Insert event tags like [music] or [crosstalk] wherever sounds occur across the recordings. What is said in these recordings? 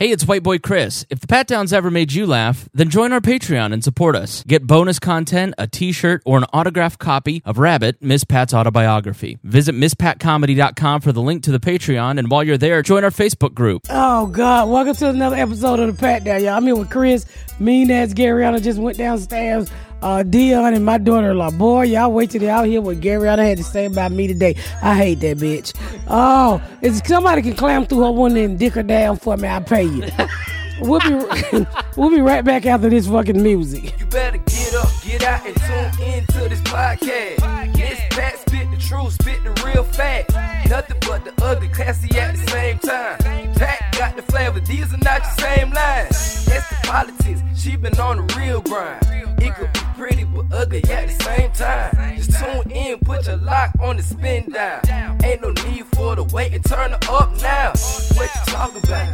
Hey, it's White Boy Chris. If the Pat Downs ever made you laugh, then join our Patreon and support us. Get bonus content, a t shirt, or an autographed copy of Rabbit, Miss Pat's autobiography. Visit MsPatComedy.com for the link to the Patreon, and while you're there, join our Facebook group. Oh God! Welcome to another episode of the Pat Down, y'all. I'm here with Chris. Mean ass Garrianna just went downstairs. Uh, Deon and my daughter-in-law. Boy, y'all wait till they out here with Garrianna had to say about me today. I hate that bitch. Oh, if somebody can climb through her window and dick her down for me, I'll pay you. we'll be [laughs] we'll be right back after this fucking music. You better get up, get out, and tune into this podcast. This Pat spit the truth, spit the real. Nothing but the ugly, classy at the same time. Pat got the flavor, these are not your same lines. That's the politics, she been on the real grind. It could be pretty but ugly at the same time. Just tune in, put your lock on the spin down. Ain't no need for the wait and turn it up now. What you talking about?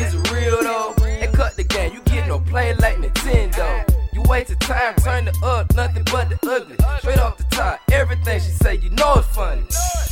Is it real though? And cut the game, you get no play like Nintendo. You wasted time, turn it up, nothing but the ugly. Straight off the top, everything she say, you know it's funny.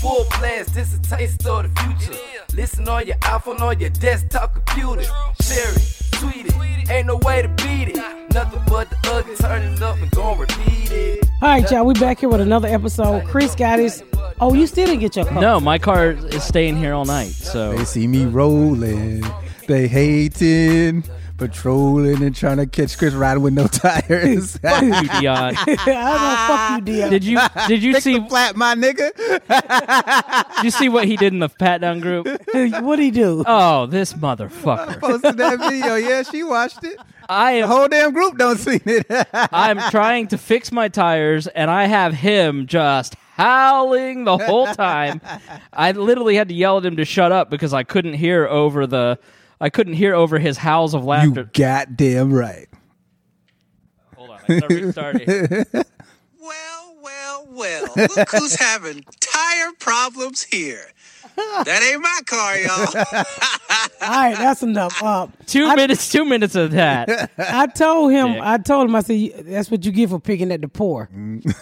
Full blast, this a taste of the future. Listen on your iPhone, on your desktop computer. Share it, tweet it, ain't no way to beat it. Nothing but the ugly, turn it up and gon' repeat it. All right, y'all. We back here with another episode. Chris got his. Oh, you still didn't get your car? No, my car is staying here all night, so. They see me rolling, they hating, patrolling and trying to catch Chris riding with no [laughs] tires. [laughs] Fuck you, Deon. [laughs] I don't fuck you, Deon. Did you did you Fix see the flat, my nigga. did you see what he did in the Pat Down group? What'd he do? Oh, this motherfucker! Posted that video. Yeah, she watched it. I The am whole damn group don't see it. I'm trying to fix my tires, and I have him just howling the whole time. I literally had to yell at him to shut up because I couldn't hear over the I couldn't hear over his howls of laughter. you laughter. goddamn right. Hold on, I gotta restart it. [laughs] Well, well, well. Look who's having tire problems here. [laughs] That ain't my car, y'all. [laughs] All right, that's enough. Uh, Two I- minutes, two minutes of that. [laughs] I told him. Dick. I told him. I said, "That's what you get for picking at the poor."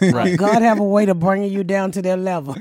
Right. God have a way to bringing you down to their level.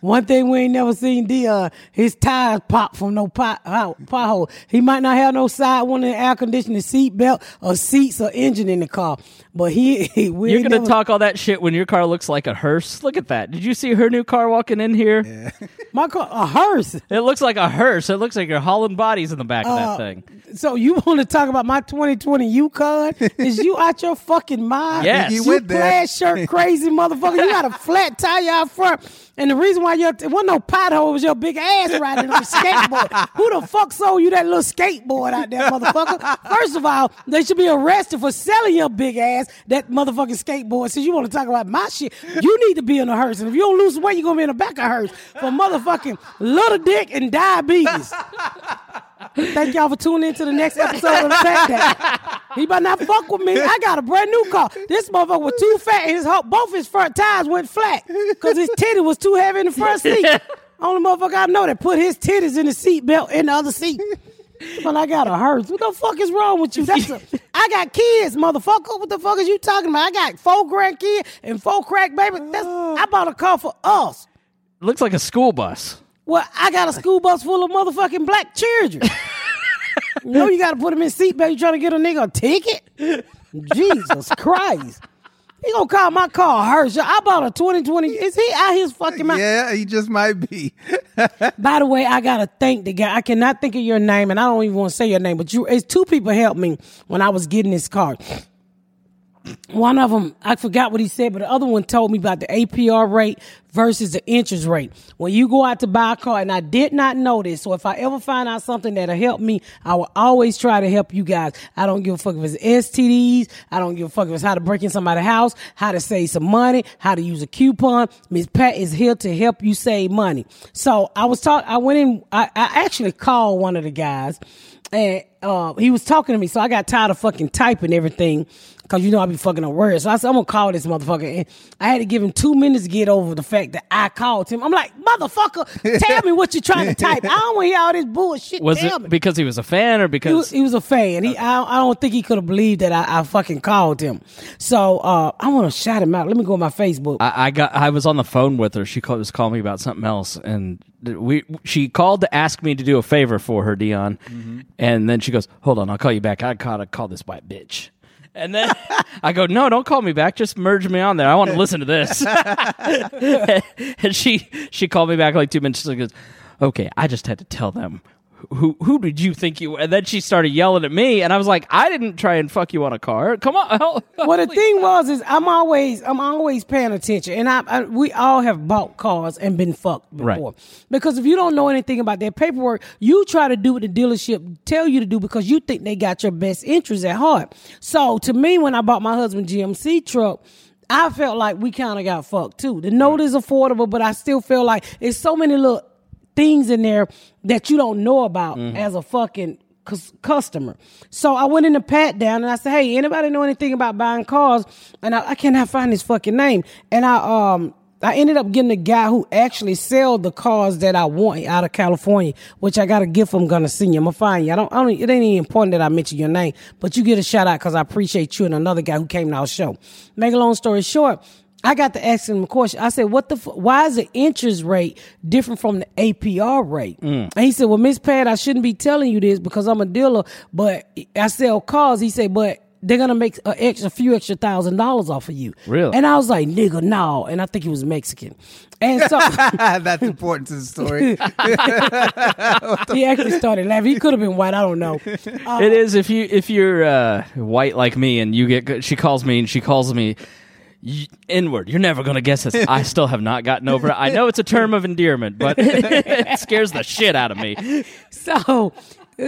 One thing we ain't never seen Deon, his tires pop from no pot, uh, pothole. He might not have no side one in the air conditioning seat belt or seats or engine in the car, but he, he we You're gonna never- talk all that shit when your car looks like a hearse. Look at that. Did you see her new car walking in here? my car a hearse. It looks like a hearse. It looks like you're hauling bodies in the back of that Uh, thing. So you [laughs] want to talk about my 2020 Yukon? Is you out your fucking mind? Yes. He You went there. plaid shirt crazy motherfucker. You got a [laughs] flat tire out front. And the reason why your it wasn't no pothole was your big ass riding on a skateboard. [laughs] Who the fuck sold you that little skateboard out there, motherfucker? First of all, they should be arrested for selling your big ass that motherfucking skateboard. Since you want to talk about my shit, you need to be in a hearse. And if you don't lose weight, you're gonna be in the back of a hearse for motherfucking little dick and diabetes. Thank y'all for tuning in to the next episode of the Dad. He better not fuck with me. I got a brand new car. This motherfucker was too fat. And his whole, both his front tires went flat because his titty was too heavy in the front seat. Only motherfucker I know that put his titties in the seat belt in the other seat. But I got a hearse. What the fuck is wrong with you? That's a, I got kids, motherfucker. What the fuck is you talking about? I got four grandkids and four crack babies. That's, I bought a car for us. It looks like a school bus. Well, I got a school bus full of motherfucking black children. [laughs] you know you got to put them in seatbelt. You trying to get a nigga a ticket? Jesus [laughs] Christ. He gonna call my car hers. I bought a 2020. Is he out his fucking mind? Yeah, he just might be. [laughs] By the way, I gotta thank the guy. I cannot think of your name, and I don't even want to say your name. But you, it's two people helped me when I was getting this car. One of them, I forgot what he said, but the other one told me about the APR rate versus the interest rate. When you go out to buy a car, and I did not know this, so if I ever find out something that'll help me, I will always try to help you guys. I don't give a fuck if it's STDs. I don't give a fuck if it's how to break in somebody's house, how to save some money, how to use a coupon. Miss Pat is here to help you save money. So I was talking, I went in, I, I actually called one of the guys and uh, he was talking to me, so I got tired of fucking typing everything. Cause you know I be fucking on words. So I said, I'm gonna call this motherfucker. And I had to give him two minutes to get over the fact fact that I called him. I'm like, motherfucker, tell me what you're trying to type. I don't want to hear all this bullshit. Was tell it me. because he was a fan or He because was, he was a fan. He, I, I don't think he could have believed that I, I fucking called him. So uh, I want to shout him out. Let me go on my Facebook. I, I got I was on the phone with her. She called, was calling me about something else, and we she called to ask me to do a favor for her, Deon. And then she goes, "Hold on, I'll call you back. I gotta call this white bitch." And then [laughs] I go, "No, don't call me back. Just merge me on there. I want to listen to this." [laughs] [laughs] and she she called me back like two minutes. She goes, "Okay, I just had to tell them." Who who did you think you? were?" And then she started yelling at me, and I was like, "I didn't try and fuck you on a car. Come on." [laughs] well, the thing was is I'm always I'm always paying attention, and I, I we all have bought cars and been fucked before. Right. Because if you don't know anything about their paperwork, you try to do what the dealership tell you to do because you think they got your best interest at heart. So to me, when I bought my husband GMC truck. I felt like we kind of got fucked too. The note is affordable, but I still feel like it's so many little things in there that you don't know about as a fucking cus- customer. So I went in the pat down and I said, "Hey, anybody know anything about buying cars?" And I, I cannot find his fucking name. And I um I ended up getting the guy who actually sell the cars that I want out of California, which I got a gift from Gonna Senior. I'm gonna find you. I don't, I don't. It ain't even important that I mention your name, but you get a shout out because I appreciate you and another guy who came to our show. Make a long story short. I got to ask him a question. I said, "What the? F- why is the interest rate different from the APR rate?" And he said, "Well, Miss Pat, I shouldn't be telling you this because I'm a dealer, but I sell cars." He said, "But they're gonna make a extra few extra thousand dollars off of you." Really? And I was like, "Nigga, no." And I think he was Mexican, and so [laughs] That's important to the story. [laughs] he actually started laughing. He could have been white. I don't know. Uh, It is if you if you're uh, white like me and you get good- she calls me and she calls me inward. You're never gonna guess this. I still have not gotten over it. I know it's a term of endearment, but [laughs] it scares the shit out of me. so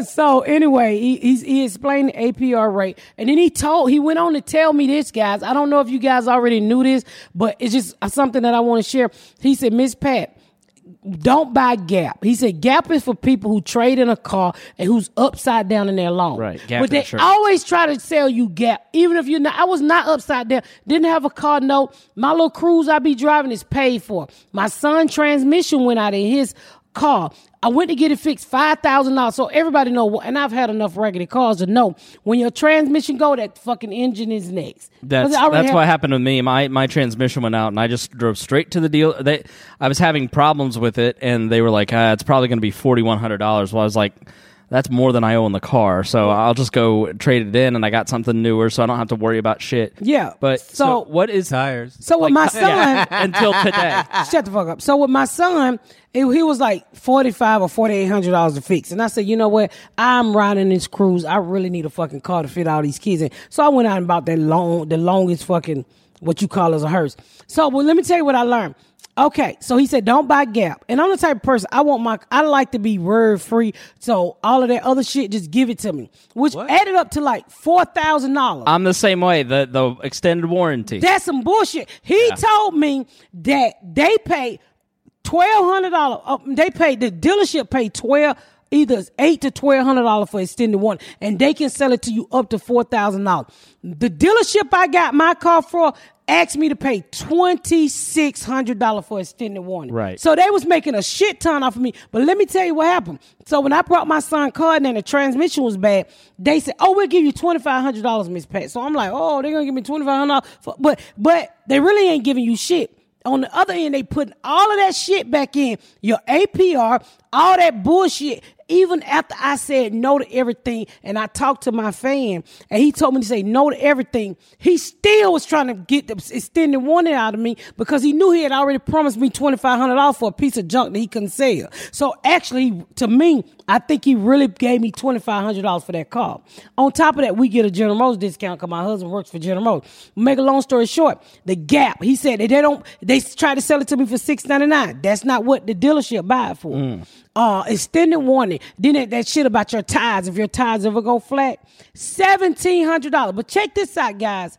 so anyway he he explained the apr rate and then he told he went on to tell me this guys i don't know if you guys already knew this but it's just something that i want to share he said miss pat don't buy Gap. He said Gap is for people who trade in a car and who's upside down in their loan. Right, Gap but they insurance. always try to sell you Gap, even if you're not. I was not upside down. Didn't have a car note. My little cruise I be driving is paid for. My son transmission went out in his car. I went to get it fixed five thousand dollars. So everybody know. And I've had enough raggedy cars to know when your transmission go, that fucking engine is next. That's that's what happened to me. My my transmission went out, and I just drove straight to the deal. They, I was having problems with it, and they were like, uh, "It's probably going to be forty one hundred dollars." Well, I was like, "That's more than I owe in the car, so I'll just go trade it in, and I got something newer, so I don't have to worry about shit." Yeah, But so, so- what is Tires. So with my [laughs] son, [laughs] until today? Shut the fuck up. So with my son, it, he was like forty five or forty eight hundred dollars to fix, and I said, you know what? I'm riding this cruise. I really need a fucking car to fit all these kids in. So I went out and bought that long, the longest fucking what you call as a hearse. So, well, let me tell you what I learned. Okay, so he said, don't buy Gap. And I'm the type of person I want my, I like to be word free. So all of that other shit, just give it to me, which added up to like four thousand dollars. I'm the same way. The the extended warranty. That's some bullshit. He told me that they pay twelve hundred dollars. Uh, they paid the dealership paid twelve. Either eight to twelve hundred dollars for extended warranty, and they can sell it to you up to four thousand dollars. The dealership I got my car for asked me to pay twenty six hundred dollars for extended warranty. Right. So they was making a shit ton off of me. But let me tell you what happened. So when I brought my son car in and the transmission was bad, they said, "Oh, we'll give you twenty five hundred dollars, Miss Pat." So I'm like, "Oh, they're gonna give me twenty five hundred dollars," but but they really ain't giving you shit. On the other end, they putting all of that shit back in your APR, all that bullshit. Even after I said no to everything, and I talked to my fan, and he told me to say no to everything, he still was trying to get the extended warranty out of me because he knew he had already promised me twenty five hundred dollars for a piece of junk that he couldn't sell. So actually, to me, I think he really gave me twenty five hundred dollars for that car. On top of that, we get a General Motors discount because my husband works for General Motors. Make a long story short, the Gap. He said they don't. They try to sell it to me for six ninety nine. That's not what the dealership buy it for. Mm. Uh, extended warranty. Then that, that shit about your tires. If your tires ever go flat, seventeen hundred dollars. But check this out, guys.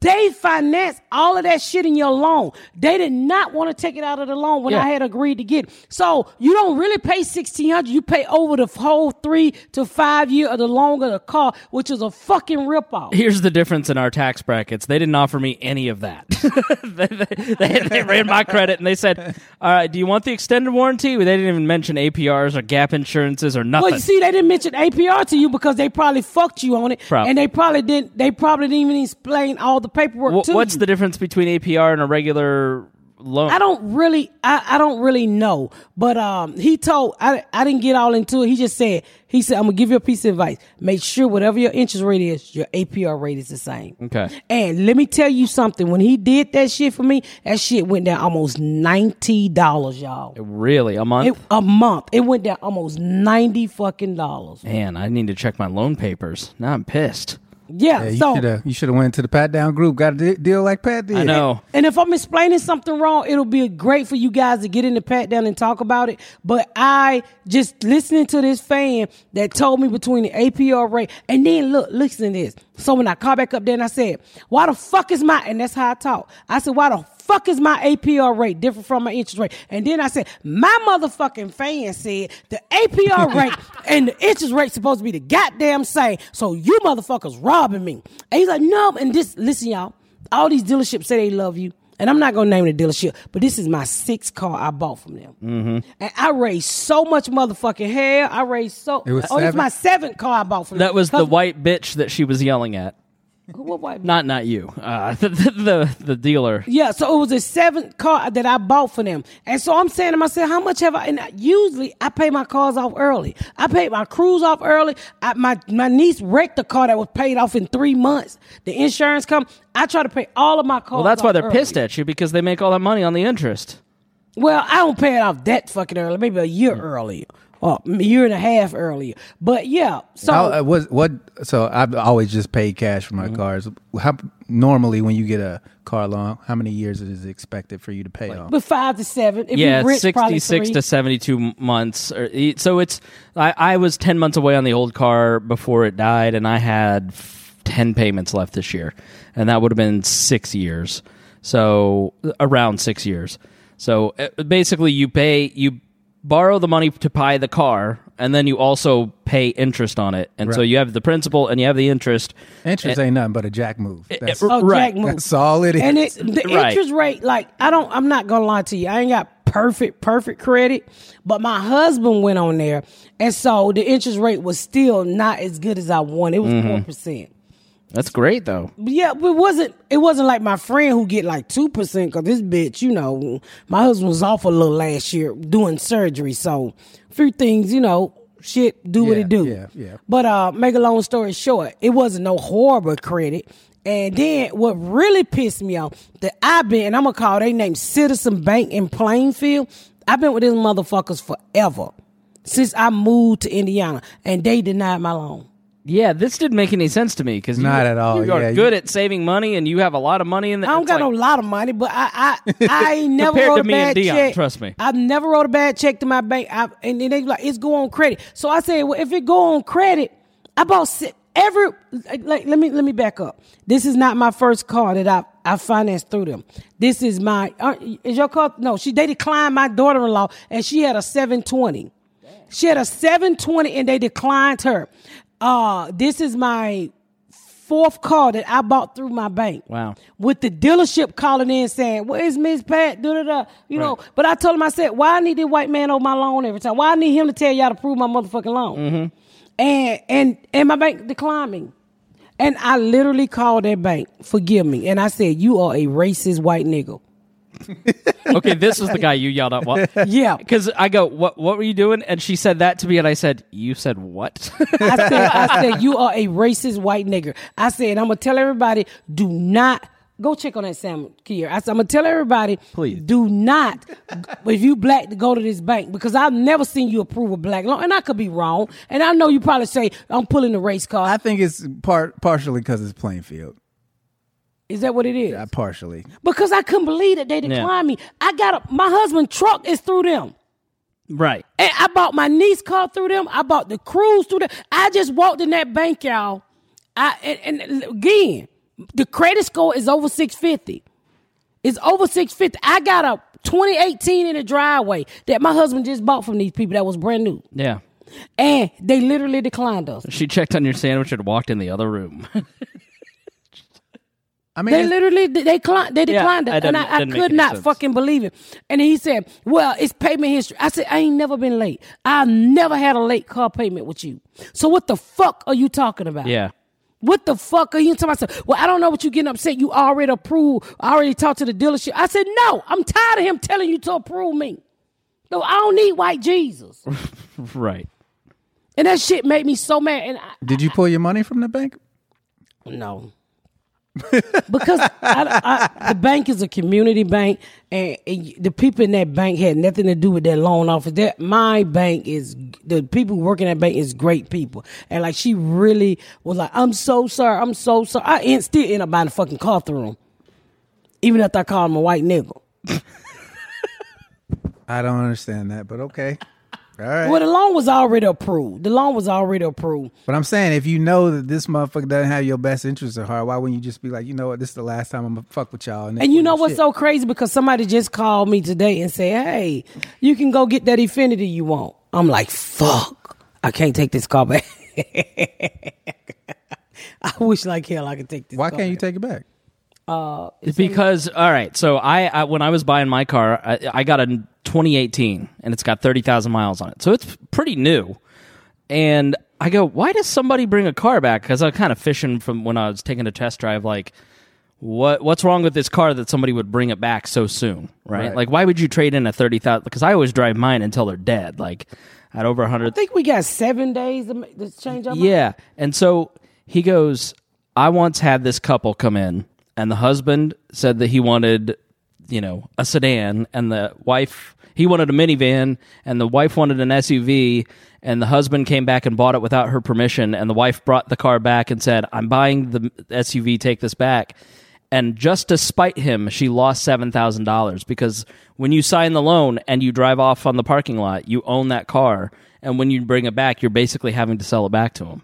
They finance all of that shit in your loan. They did not want to take it out of the loan when Yeah. I had agreed to get. it. So you don't really pay sixteen hundred. You pay over the whole three to five year of the loan of the car, which is a fucking ripoff. Here's the difference in our tax brackets. They didn't offer me any of that. [laughs] they, they- they- they ran my credit and they said, "All right, do you want the extended warranty?" They didn't even mention APRs or gap insurances or nothing. Well, you see, they didn't mention APR to you because they probably fucked you on it, Prob- and they probably didn't. They probably didn't even explain all the paperwork Wh- to what's you. the difference between APR and a regular loan? I don't really, I, I don't really know. But um, he told I, I didn't get all into it. He just said he said I'm gonna give you a piece of advice. Make sure whatever your interest rate is, your APR rate is the same. Okay. And let me tell you something. When he did that shit for me, that shit went down almost ninety dollars, y'all. Really, a month? It, a month. It went down almost ninety fucking dollars. Man, I need to check my loan papers. Now I'm pissed. Yeah. Yeah, you so should have you should have went to the pat down group. Got a deal like Pat did. I know. And if I'm explaining something wrong, it'll be great for you guys to get in the pat down and talk about it. But I just listening to this fan that told me between the APR rate and then look, listen to this. So when I called back up there and I said, why the fuck is my, and that's how I talk. I said, why the fuck is my APR rate different from my interest rate? And then I said, my motherfucking fan said the APR [laughs] rate and the interest rate supposed to be the goddamn same. So you motherfuckers robbing me. And he's like, no. And this, listen, y'all, all these dealerships say they love you. And I'm not gonna name the dealership, but this is my sixth car I bought from them. Mm-hmm. And I raised so much motherfucking hell. I raised so. It was oh, it's my seventh car I bought from them. That was the white bitch that she was yelling at. What Not not you. Uh, [laughs] the, the, the dealer. Yeah, so it was a seventh car that I bought for them. And so I'm saying to myself, how much have I? And I- usually I pay my cars off early. I paid my cruise off early. I, my, my niece wrecked a car that was paid off in three months. The insurance come. I try to pay all of my cars Well, that's why they're early. pissed at you because they make all that money on the interest. Well, I don't pay it off that fucking early. Maybe a year earlier. Or a year and a half earlier. But yeah, so How, uh, what what? So I've always just paid cash for my Mm-hmm. cars. How normally when you get a car loan, how many years is it expected for you to pay off? but five to seven. If yeah, rich, 66 to 72 months. Or, e- so it's I, I was 10 months away on the old car before it died, and I had f- 10 payments left this year, and that would have been six years. So around six years. So uh, basically, you pay you borrow the money to buy the car, and then you also pay interest on it, and so Right. you have the principal and you have the interest. Interest ain't nothing but a jack move. That's, it- Oh, Right. Jack move. that's all it is. And it the Right. interest rate, like I don't, I'm not gonna lie to you. I ain't got perfect, perfect credit, but my husband went on there, and so the interest rate was still not as good as I wanted. It was Mm-hmm. 4 percent. That's great, though. Yeah, but it wasn't it wasn't like my friend who get like two percent because this bitch, you know, my husband was off a little last year doing surgery, so a few things, you know, shit do what it do. yeah, yeah. But uh, make a long story short, it wasn't no horrible credit. And then what really pissed me off that I've been, and I'm gonna call they name Citizen Bank in Plainfield. I've been with these motherfuckers forever since I moved to Indiana, and they denied my loan. Yeah, this didn't make any sense to me because Not at all, You are yeah, you- good at saving money, and you have a lot of money in the. I don't got like- no lot of money, but I I, [laughs] I ain't never wrote to a me and bad Deon, check. trust me. I've never wrote a bad check to my bank. I, and then they like, it's go on credit. So I said, well, if it go on credit, I bought every. Like, like, let me let me back up. This is not my first car that I I financed through them. This is my. Uh, is your car? No, she they declined my daughter-in-law, and she had a seven twenty. She had a 720 and they declined her. Uh, this is my fourth car that I bought through my bank. Wow. With the dealership calling in saying, Where's Miss Pat? Da, da, da. You know, but I told him, I said, Why I need this white man on my loan every time? Why I need him to tell y'all to prove my motherfucking loan? Mm-hmm. And and and my bank declined me. And I literally called that bank, forgive me. And I said, You are a racist white nigga. [laughs] okay, this was the guy you yelled at. What? Yeah. [laughs] Because I go, what? What were you doing? And she said that to me, and I said, you said what? [laughs] I said, I said, you are a racist white nigger. I said, I'm gonna tell everybody, do not go check on that Sam Kier. I said, I'm gonna tell everybody, Please. do not, if you black, to go to this bank because I've never seen you approve a black loan, and I could be wrong. And I know you probably say I'm pulling the race card. I think it's part partially because it's Plainfield. Is that what it is? Uh, partially. Because I couldn't believe that they declined me. I got a, my husband's truck is through them. Right. And I bought my niece car through them. I bought the cruise through them. I just walked in that bank, y'all. I and, and again, the credit score is over 650. It's over 650. I got a 2018 in the driveway that my husband just bought from these people that was brand new. Yeah. And they literally declined us. She checked on your sandwich and walked in the other room. [laughs] I mean, They literally they declined. They declined it it, and I, I could not sense. fucking believe it. And he said, "Well, it's payment history." I said, "I ain't never been late. I never had a late car payment with you. So what the fuck are you talking about? yeah. What the fuck are you talking about? Well, I don't know what you getting upset. You already approved. I already talked to the dealership. I said, no, I'm tired of him telling you to approve me. No, I don't need white Jesus. [laughs] Right. And that shit made me so mad. And I, did you pull your money from the bank? no. Because I, I, the bank is a community bank, and, the people in that bank had nothing to do with that loan office. That my bank is the people working at bank is great people, and like she really was like, "I'm so sorry, I'm so sorry." I end, still end up buying a fucking car through him, even after I called him a white nigga. [laughs] I don't understand that, but okay. All right. Well, the loan was already approved. The loan was already approved. But I'm saying, if you know that this motherfucker doesn't have your best interests at heart, why wouldn't you just be like, you know what, this is the last time I'm gonna fuck with y'all? then And you know what's shit? so crazy? Because somebody just called me today and said, "Hey, you can go get that Infiniti you want." I'm like, "Fuck, I can't take this car back." [laughs] I wish like hell I could take this. Why can't you take it back? Uh, it's because all right. So I, I when I was buying my car, I, I got a 2018, and it's got 30,000 miles on it, so it's pretty new. And I go, why does somebody bring a car back? Because I was kind of fishing from when I was taking a test drive, like. What what's wrong with this car that somebody would bring it back so soon, right? Right. Like, why would you trade in a thirty thousand? Because I always drive mine until they're dead, like at over a hundred. I think we got seven days to, to change our mind. Yeah. And so he goes, I once had this couple come in, and the husband said that he wanted, you know, a sedan, and the wife, he wanted a minivan, and the wife wanted an SUV, and the husband came back and bought it without her permission, and the wife brought the car back and said, I'm buying the SUV, take this back. And just to spite him, she lost seven thousand dollars because when you sign the loan and you drive off on the parking lot, you own that car, and when you bring it back, you're basically having to sell it back to him.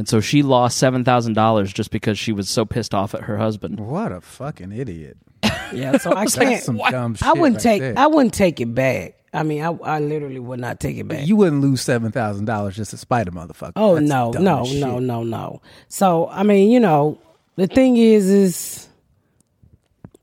And so she lost seven thousand dollars just because she was so pissed off at her husband. What a fucking idiot! Yeah, so I [laughs] can't. some dumb shit. I wouldn't right take. there. I wouldn't take it back. I mean, I, I literally would not take it back. you wouldn't lose seven thousand dollars just to spite a motherfucker. Oh That's no, dumb no, as shit. no, no, no. So I mean, you know, the thing is, is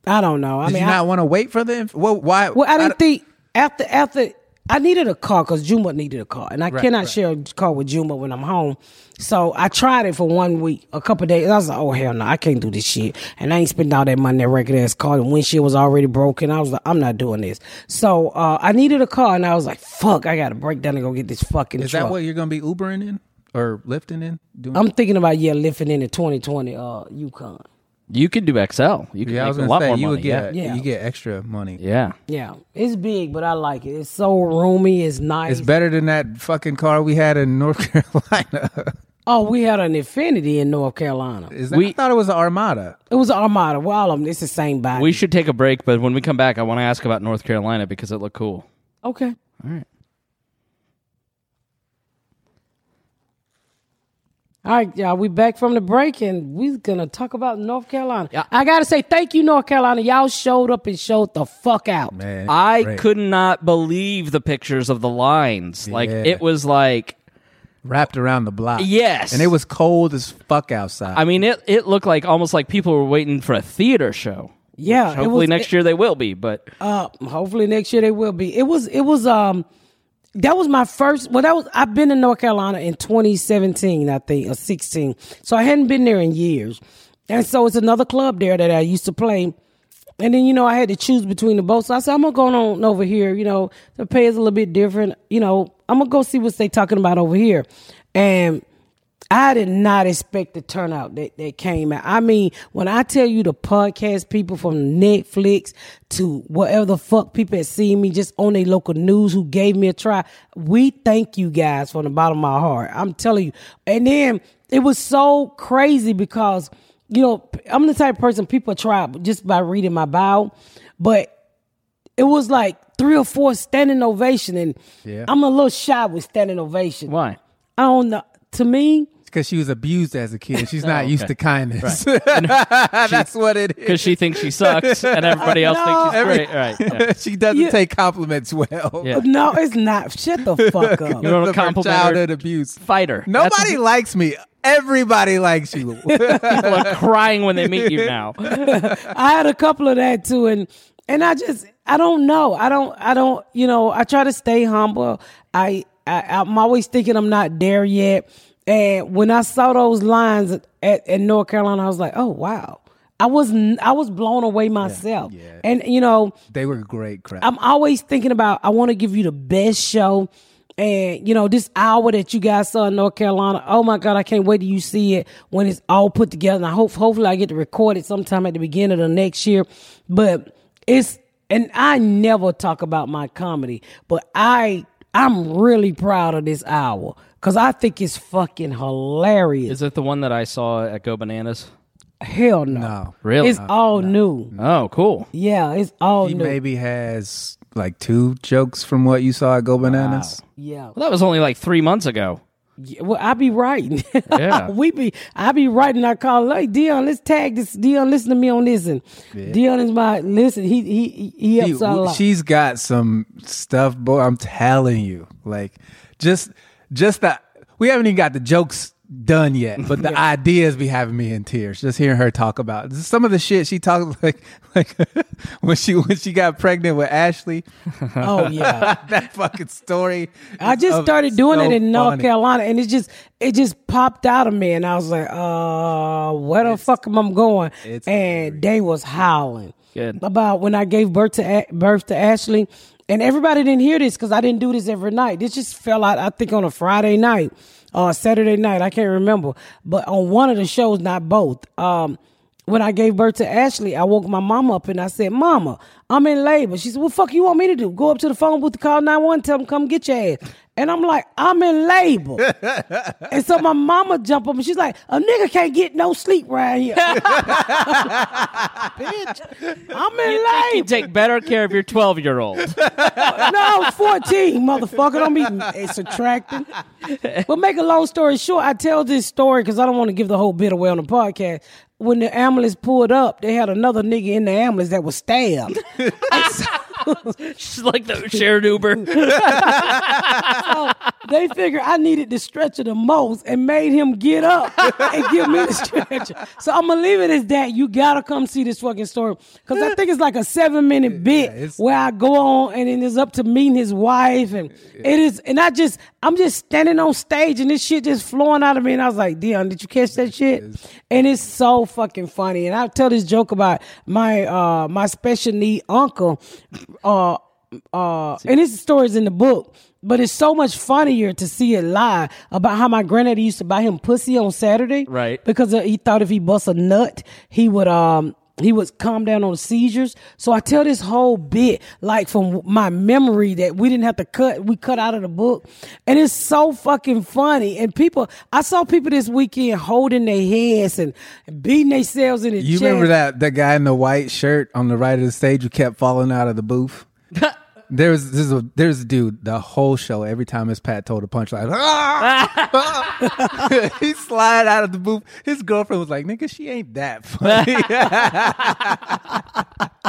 I don't know. I Did mean, you I, not want to wait for them? Well, why? well, I didn't don't- think after after I needed a car because Juma needed a car, and I cannot right. share a car with Juma when I'm home. So I tried it for one week, a couple days. I was like, oh hell no, I can't do this shit, and I ain't spending all that money on that record ass car. The windshield was already broken. I was like, I'm not doing this. So uh, I needed a car, and I was like, fuck, I got to break down and go get this fucking. Is truck. that what you're gonna be Ubering in or lifting in? Doing? I'm thinking about? Yeah, lifting in the 2020 uh Yukon. You could do XL. You could yeah, I make was a gonna lot say more you money. would get Yeah. you get extra money. yeah. Yeah, it's big, but I like it. It's so roomy. It's nice. It's better than that fucking car we had in North [laughs] Carolina. Oh, we had an Infiniti in North Carolina. Is that, We- I thought it was an Armada. It was an Armada. Well, all of them. It's the same body. We should take a break, but when we come back, I want to ask about North Carolina because it looked cool. okay. All right. All right, y'all. We back from the break, and we're gonna talk about North Carolina. Yeah. I gotta say thank you, North Carolina. Y'all showed up and showed the fuck out. Man, I great. could not believe the pictures of the lines. Like it was like wrapped around the block. Yes. and it was cold as fuck outside. I mean it it looked like almost like people were waiting for a theater show. Yeah, Hopefully was- next year they will be, but Uh, hopefully next year they will be. It was. It was. Um, that was my first. Well, that was. I've been in North Carolina in 2017, I think, or 16. So I hadn't been there in years, and so it's another club there that I used to play. And then you know I had to choose between the both. So I said I'm gonna go on over here. You know the pay is a little bit different. You know I'm gonna go see what they talking about over here, and. I did not expect the turnout that, that came out. I mean, when I tell you the podcast people from Netflix to whatever the fuck people had seen me just on their local news who gave me a try, we thank you guys from the bottom of my heart. I'm telling you. And then it was so crazy because, you know, I'm the type of person people try just by reading my bio, but it was like three or four standing ovation, and Yeah. I'm a little shy with standing ovation. Why? I don't know. To me, Because she was abused as a kid. She's [laughs] oh, not Oh, used to kindness. [laughs] That's what it [laughs] is. Because she thinks she sucks and everybody else thinks she's Every- great. Right. yeah. she doesn't Yeah. take compliments well. Yeah. Uh, no, it's not. Shut the fuck up. You don't Of her compliment childhood abuse. Fighter. Nobody likes me. Everybody likes you. People are crying when they meet you now. I had a couple of that too, and and I just I don't know. I don't I don't you know. I try to stay humble. I, I I'm always thinking I'm not there yet. And when I saw those lines at, at North Carolina, I was like, oh wow. I was I was blown away myself. yeah. And you know, they were great crap. I'm always thinking about I want to give you the best show. And you know, this hour that you guys saw in North Carolina, oh my God, I can't wait till you see it when it's all put together. And I hope hopefully I get to record it sometime at the beginning of the next year. But it's and I never talk about my comedy, but I I'm really proud of this hour. Cause I think it's fucking hilarious. Is it the one that I saw at Go Bananas? Hell no. no. Really? It's all new. Oh, cool. Yeah, it's all new. He new. maybe has like two jokes from what you saw at Go Bananas. yeah. Well, that was only like three months ago. Yeah, well, I be writing. Yeah. [laughs] we be. I be writing. I call like Deon. Let's tag this. Deon, listen to me on this. And Deon is my listen. He he he, he helps He- out a lot. she's got some stuff, boy. I'm telling you, like just just that we haven't even got the jokes done yet, but the [laughs] ideas be having me in tears just hearing her talk about some of the shit she talked [laughs] like like [laughs] when she when she got pregnant with Ashley. oh yeah. that fucking story. I just started doing so it in North funny. Carolina, and it just it just popped out of me, and I was like, uh, where the fuck am I going? it's And they was howling. Good. about when I gave birth to birth to Ashley, and everybody didn't hear this because I didn't do this every night. This just fell out. I think on a Friday night or Saturday night. I can't remember, but on one of the shows, not both. Um, when I gave birth to Ashley, I woke my mom up and I said, "Mama, I'm in labor." She said, "What the fuck you want me to do? Go up to the phone booth to call 911, tell them come get your ass." And I'm like, "I'm in labor." [laughs] and so my mama jump up and she's like, "A nigga can't get no sleep right here." Bitch, I'm in labor. You labor. take better care of your 12 year old. no, I was 14, motherfucker. Don't be it's subtracting. But make a long story short, I tell this story because I don't want to give the whole bit away on the podcast. When the ambulance pulled up, they had another nigga in the ambulance that was stabbed. [laughs] [laughs] She's like the shared Uber. [laughs] So they figured I needed the stretcher the most and made him get up and give me the stretcher. So I'm gonna leave it as that. You gotta come see this fucking story because I think it's like a seven minute bit it's- where I go on and then it's up to meeting his wife and it is and I just I'm just standing on stage and this shit just flowing out of me and I was like, Deon, did you catch that shit? And it's so fucking funny. And I tell this joke about my uh my special need uncle uh uh and this story's in the book but it's so much funnier to see it live about how my granddaddy used to buy him pussy on saturday Right. because he thought if he bust a nut he would um he was calm down on the seizures so i tell this whole bit like from my memory that we didn't have to cut we cut out of the book and it's so fucking funny and people i saw people this weekend holding their heads and beating themselves in the You chest. remember that that guy in the white shirt on the right of the stage who kept falling out of the booth? [laughs] There's there's a there's a dude the whole show every time his Pat told a punchline, ah! [laughs] he slide out of the booth. His girlfriend was like, "Nigga, she ain't that funny."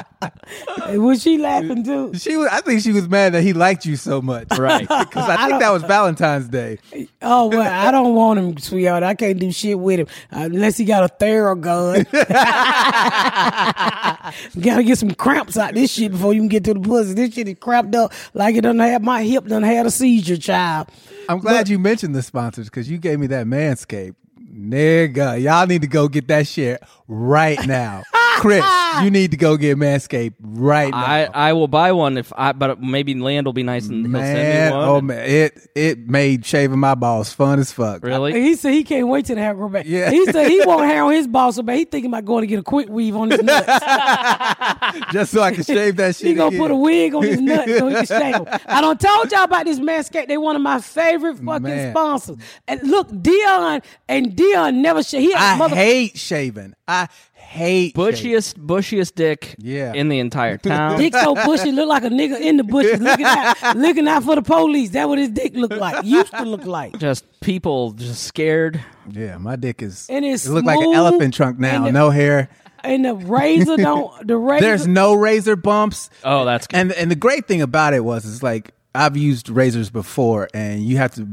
[laughs] [laughs] was she laughing too she was. I think she was mad that he liked you so much, Right. [laughs] Because I think that was Valentine's Day. Oh well, I don't want him, sweetheart. I can't do shit with him uh, unless he got a Theragun. [laughs] Gotta get some cramps out this shit before you can get to the pussy. This shit is cramped up like it done have my hip done had a seizure, child. I'm glad you mentioned the sponsors because you gave me that Manscaped. Nigga, y'all need to go get that shit right now. Chris, ah. you need to go get Manscaped right now. I, I will buy one if I, but maybe Land will be nice and he'll send man, me one. oh man, it it made shaving my balls fun as fuck. Really? He said he can't wait till the hair grow back. Yeah. He said he [laughs] won't hair on his balls so bad. He thinking about going to get a quick weave on his nuts. [laughs] Just so I can shave that shit. He gonna again. put a wig on his nuts so he can [laughs] shave 'em. I don't told y'all about this Manscaped. They one of my favorite fucking Man. sponsors. And look, Deon and Deon never shave. He a I mother- hate shaving. I hate shave. bushiest bushiest dick Yeah. in the entire [laughs] town. Dick so bushy, look like a nigga in the bushes, looking out, [laughs] looking out for the police. That what his dick look like. Used to look like. just people just scared. Yeah, my dick is. And it's it look like an elephant trunk now. the- no hair. And the razor don't. The [laughs] razor. There's no razor bumps. Oh, that's good. And and the great thing about it was, it's like I've used razors before, and you have to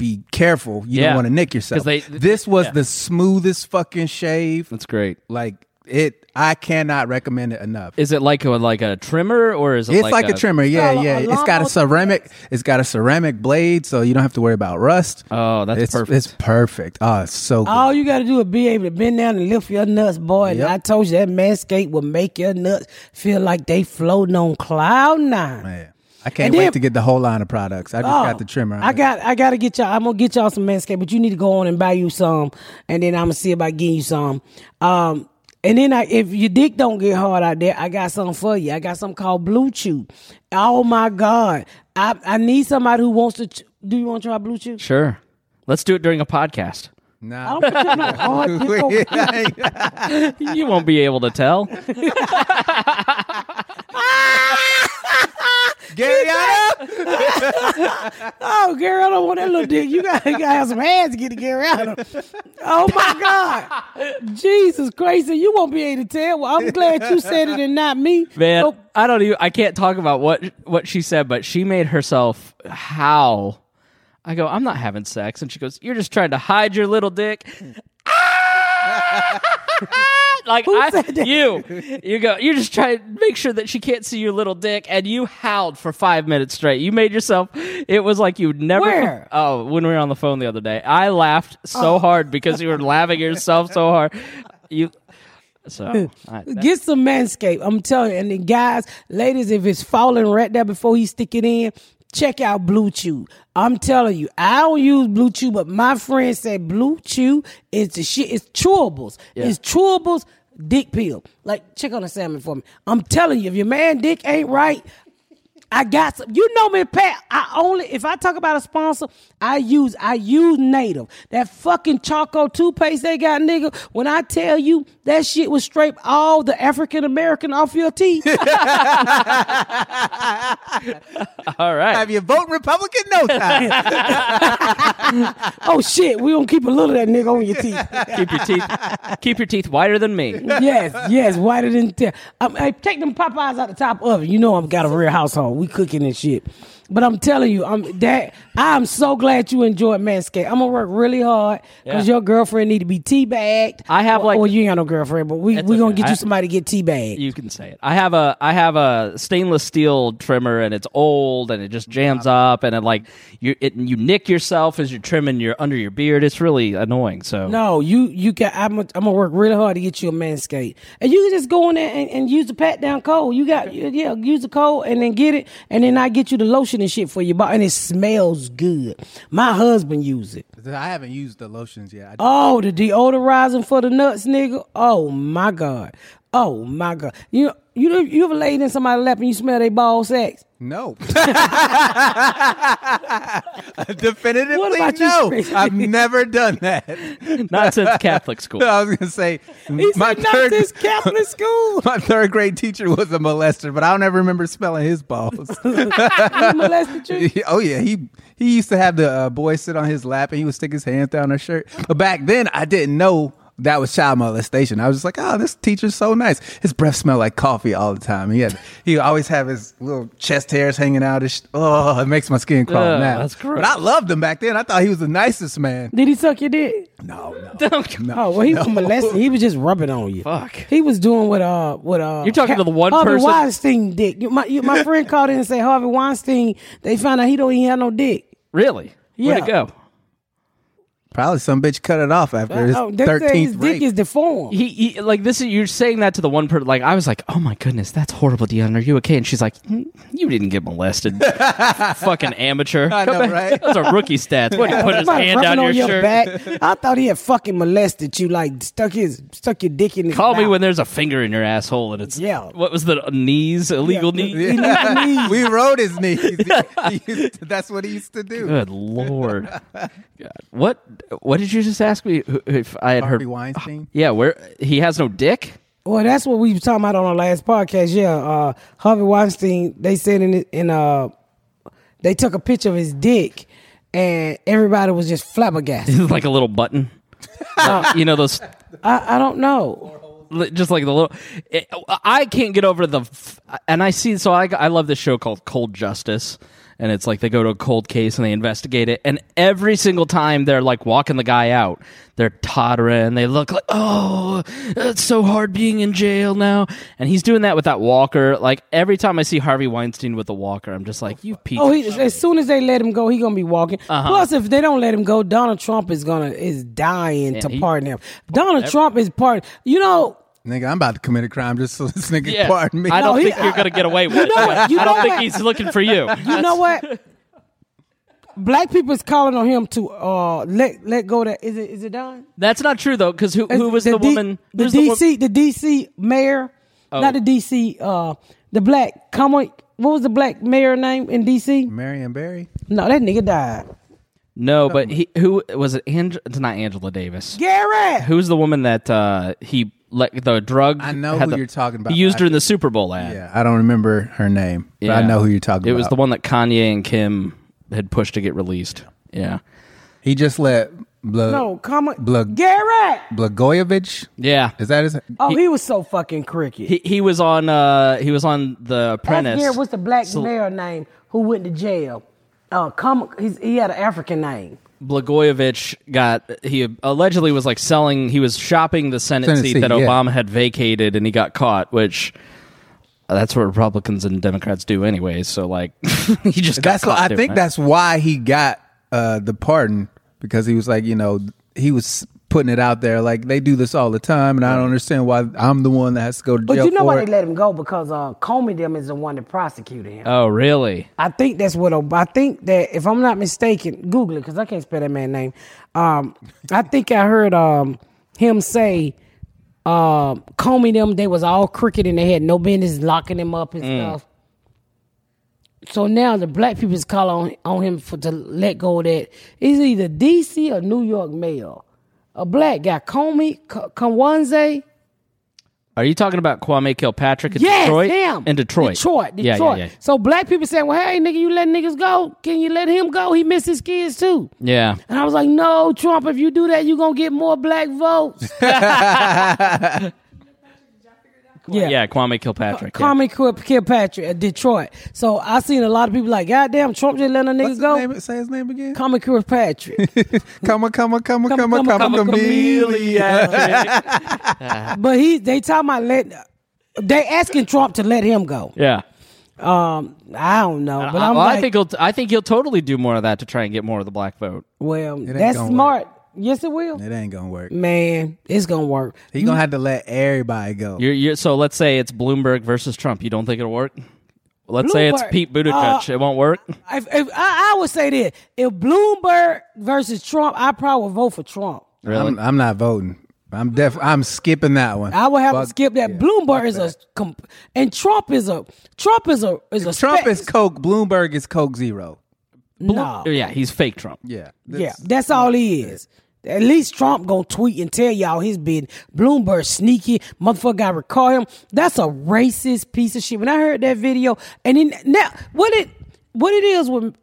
be, be careful. You Yeah. don't want to nick yourself. they- this was yeah. the smoothest fucking shave. that's great. Like it, I cannot recommend it enough. Is it like a like a trimmer or is it It's like, like, a, trimmer, yeah, a- yeah. a it's got a lawnmower- ceramic. It's got a ceramic blade, so you don't have to worry about rust. Oh, that's it's, perfect. It's perfect. Oh, it's so good. All you got to do is be able to bend down and lift your nuts, boy. And Yep. I told you that Manscaped will make your nuts feel like they floating on cloud nine. Man, I can't And wait to get the whole line of products. I just Oh, got the trimmer. I got I gotta get y'all I'm gonna get y'all some Manscaped, but you need to go on and buy you some and then I'm gonna see about getting you some. Um and then I, if your dick don't get hard out there, I got something for you. I got something called Blue Chew. Oh my God. I, I need somebody who wants to ch- do you want to try Blue Chew? Sure. Let's do it during a podcast. I Nah. don't put you no hard [laughs] [laughs] You won't be able to tell. [laughs] Gary, [laughs] Oh, Gary, I don't want that little dick. You got to have some hands to get to Gary out of. Oh my God, Jesus Christ! You won't be able to tell. Well, I'm glad you said it and not me. Man, Oh, I don't even I can't talk about what what she said, but she made herself howl. I go, I'm not having sex. And she goes, You're just trying to hide your little dick. [laughs] Ah! like I said that? you you go you're just try to make sure that she can't see your little dick and you howled for five minutes straight you made yourself it was like you'd never Where? oh when we were on the phone the other day i laughed so Oh. hard because you were laughing yourself so hard you so [laughs] I, Get some Manscaped. I'm telling you. And then guys, ladies, if it's falling right there before he stick it in, check out Blue Chew. I'm telling you, I don't use Blue Chew, but my friend said Blue Chew is the shit. It's chewables. It's chewables dick pill. Like, check on the salmon for me. I'm telling you, if your man dick ain't right, I got some. You know me, Pat. I only if I talk about a sponsor, I use I use native. That fucking charcoal toothpaste they got, nigga. When I tell you that shit would scrape all the African American off your teeth. [laughs] all right Have you vote Republican? No time. [laughs] oh shit, we gonna keep a little of that nigga on your teeth. keep your teeth keep your teeth whiter than me yes, yes, whiter than te- um, hey, take them Popeyes out the top oven. You know I'm got a real household. We cooking and shit. But I'm telling you, I'm that I'm so glad you enjoyed Manscaped. I'm gonna work really hard because Yeah. your girlfriend need to be teabagged. I have, Or- like- well, you ain't got no girlfriend, but we It's we gonna okay. get you I- somebody to get teabagged. you can say it. I have a I have a stainless steel trimmer and it's old and it just jams up and it like you it you nick yourself as you're trimming your under your beard. It's really annoying. So No, you you got. I'm gonna, I'm gonna work really hard to get you a manscape, and you can just go in there and, and use the pat down code. You got yeah, use the code and then get it, and then I get you the lotion and shit for your body, and it smells good. My husband use it. I haven't used the lotions yet. Oh, the deodorizing for the nuts, nigga. Oh my god. Oh my god. You know, you know, you ever laid in somebody's lap and you smell their ball sacks? No. [laughs] [laughs] Definitively What about you, no. I've never done that. [laughs] not since Catholic school. I was gonna say He my said not third this Catholic school. my third grade teacher was a molester, but I don't ever remember smelling his balls. He molested you. oh yeah, he he used to have the uh, boy sit on his lap and he would stick his hands down her shirt. But back then, I didn't know that was child molestation. I was just like, oh, this teacher's so nice. His breath smelled like coffee all the time. He had he always have his little chest hairs hanging out. His, oh, it makes my skin crawl Ugh, now. that's gross. But I loved him back then. I thought he was the nicest man. Did he suck your dick? No, no. [laughs] Oh well, he was molesting. He was just rubbing on you. Fuck. He was doing what uh what uh. You're talking to the one Harvey person- Weinstein dick. You- My you, my [laughs] friend called in and said Harvey Weinstein. They found out he don't even have no dick. Really? Where'd Yeah. it go? Probably some bitch cut it off after his Oh, they said his thirteenth dick rape. is deformed. He, he like this is you're saying that to the one person like I was like oh my goodness that's horrible Deon are you okay and she's like "Mm, you didn't get molested [laughs] fucking amateur I Come know, right? those are rookie stats what he put his Somebody hand rubbing down on your, shirt back. I thought he had fucking molested you, like stuck his stuck your dick in his. call me mouth. when there's a finger in your asshole and it's Yeah. what was the knees illegal Yeah. knee He [laughs] knees. we rode his knees. [laughs] He used to- that's what he used to do. Good lord, God. What what did you just ask me? If I had heard? Harvey heard? Weinstein. Yeah, where he has no dick. Well, that's what we were talking about on our last podcast. Yeah, uh, Harvey Weinstein. They said in in uh, they took a picture of his dick, and everybody was just flabbergasted. [laughs] like a little button. Like, [laughs] you know those I, I don't know. just like the little it, i can't get over the f- and i see so I, I love this show called cold justice and it's like they go to a cold case and they investigate it and every single time they're like walking the guy out they're tottering they look like oh it's so hard being in jail now and he's doing that with that walker like every time i see harvey weinstein with the walker i'm just like you piece Oh, of he, as soon as they let him go, he gonna be walking. Uh-huh. Plus, if they don't let him go, Donald Trump is gonna is dying to he- pardon him. Donald Trump is part. You know, Nigga, I'm about to commit a crime just so this nigga yeah. pardon me. i don't No, he- think you're gonna get away with it [laughs] know what? You i don't know think what? he's looking for you [laughs] you know what? [laughs] Black people is calling on him to uh let let go. That is it. Is it done? that's not true though because who, who was the, D- woman The who's the wo- DC, the, DC mayor, Oh. not the DC. Uh, the black. Come on. What was the black mayor name in DC? Marion Barry. No, that nigga died. No, but he who was it? Ang- it's not Angela Davis. Garrett. Who's the woman that uh, he let the drug? I know who the- you're talking about. He used her in the Super Bowl ad. Yeah, I don't remember her name, but I know who you're talking It about. It was the one that Kanye and Kim had pushed to get released. Yeah, He just let Bla- No, come on. Blood- Garrett. Blagojevich. yeah. Is that his? Oh, he, was so fucking cricket. He he was on uh he was on The Ask Apprentice. Garrett, what's the black So- mayor name who went to jail? Uh, come. He's, he had an African name. Blagojevich got he allegedly was like selling he was shopping the Senate, Senate seat, seat, that yeah. Obama had vacated and he got caught, which uh, that's what Republicans and Democrats do anyway. So like [laughs] he just got That's caught I think it. that's why he got uh, the pardon because he was like, you know, he was putting it out there like they do this all the time, and I don't understand why I'm the one that has to go to jail. But you know for why it. they let him go because uh, Comey them is the one that prosecuted him. Oh really? I think that's what. I think that if I'm not mistaken, Google it because I can't spell that man's name. Um, I think I heard um, him say, um, Comey them they was all crooked in they head. no business locking him up and stuff. So now the black people is calling on, on him for to let go of that. It's either DC or New York mayor. A black guy, Comey Kwanze. Are you talking about Kwame Kilpatrick in Yes, Detroit? him. In Detroit. Detroit. Yeah, Detroit. yeah, yeah. So black people saying, well, hey, nigga, you let niggas go. Can you let him go? He missed his kids too. Yeah. And I was like, no, Trump, if you do that, you're going to get more black votes. [laughs] yeah. Yeah, Kwame Kilpatrick. yeah. Kwame Kil- Kilpatrick at Detroit. So I seen a lot of people like, God damn, Trump just letting a nigga What's go. name? Say his name again. Kwame Kilpatrick. Come on, come on, come on, Come come on, on, come come on, on, come on, chameleon. but he, they talking about let, they asking Trump to let him go. Yeah. Um, I don't know, but I, I'm well, like, I think he'll. I think he'll totally do more of that to try and get more of the black vote. well, that's gonna smart. Yes, it will. It ain't gonna work. Man, it's gonna work. He gonna have to let everybody go. You're, you're, so let's say it's Bloomberg versus Trump. You don't think it'll work? Let's say it's Bloomberg, Pete Buttigieg. uh, it won't work. If, if I, I would say this: if Bloomberg versus Trump, I probably would vote for Trump. Really? I'm, I'm not voting. I'm def. I'm skipping that one. I would have Fuck- to skip that. Bloomberg is a comp- and Trump is a Trump is a is a Trump spec- is Coke. Bloomberg is Coke Zero. No. Oh, yeah, he's fake Trump. Yeah. Yeah, that's all he is. At least Trump gonna tweet and tell y'all his bid. Bloomberg sneaky motherfucker. got recall him. That's a racist piece of shit. When I heard that video, and then now what it what it is when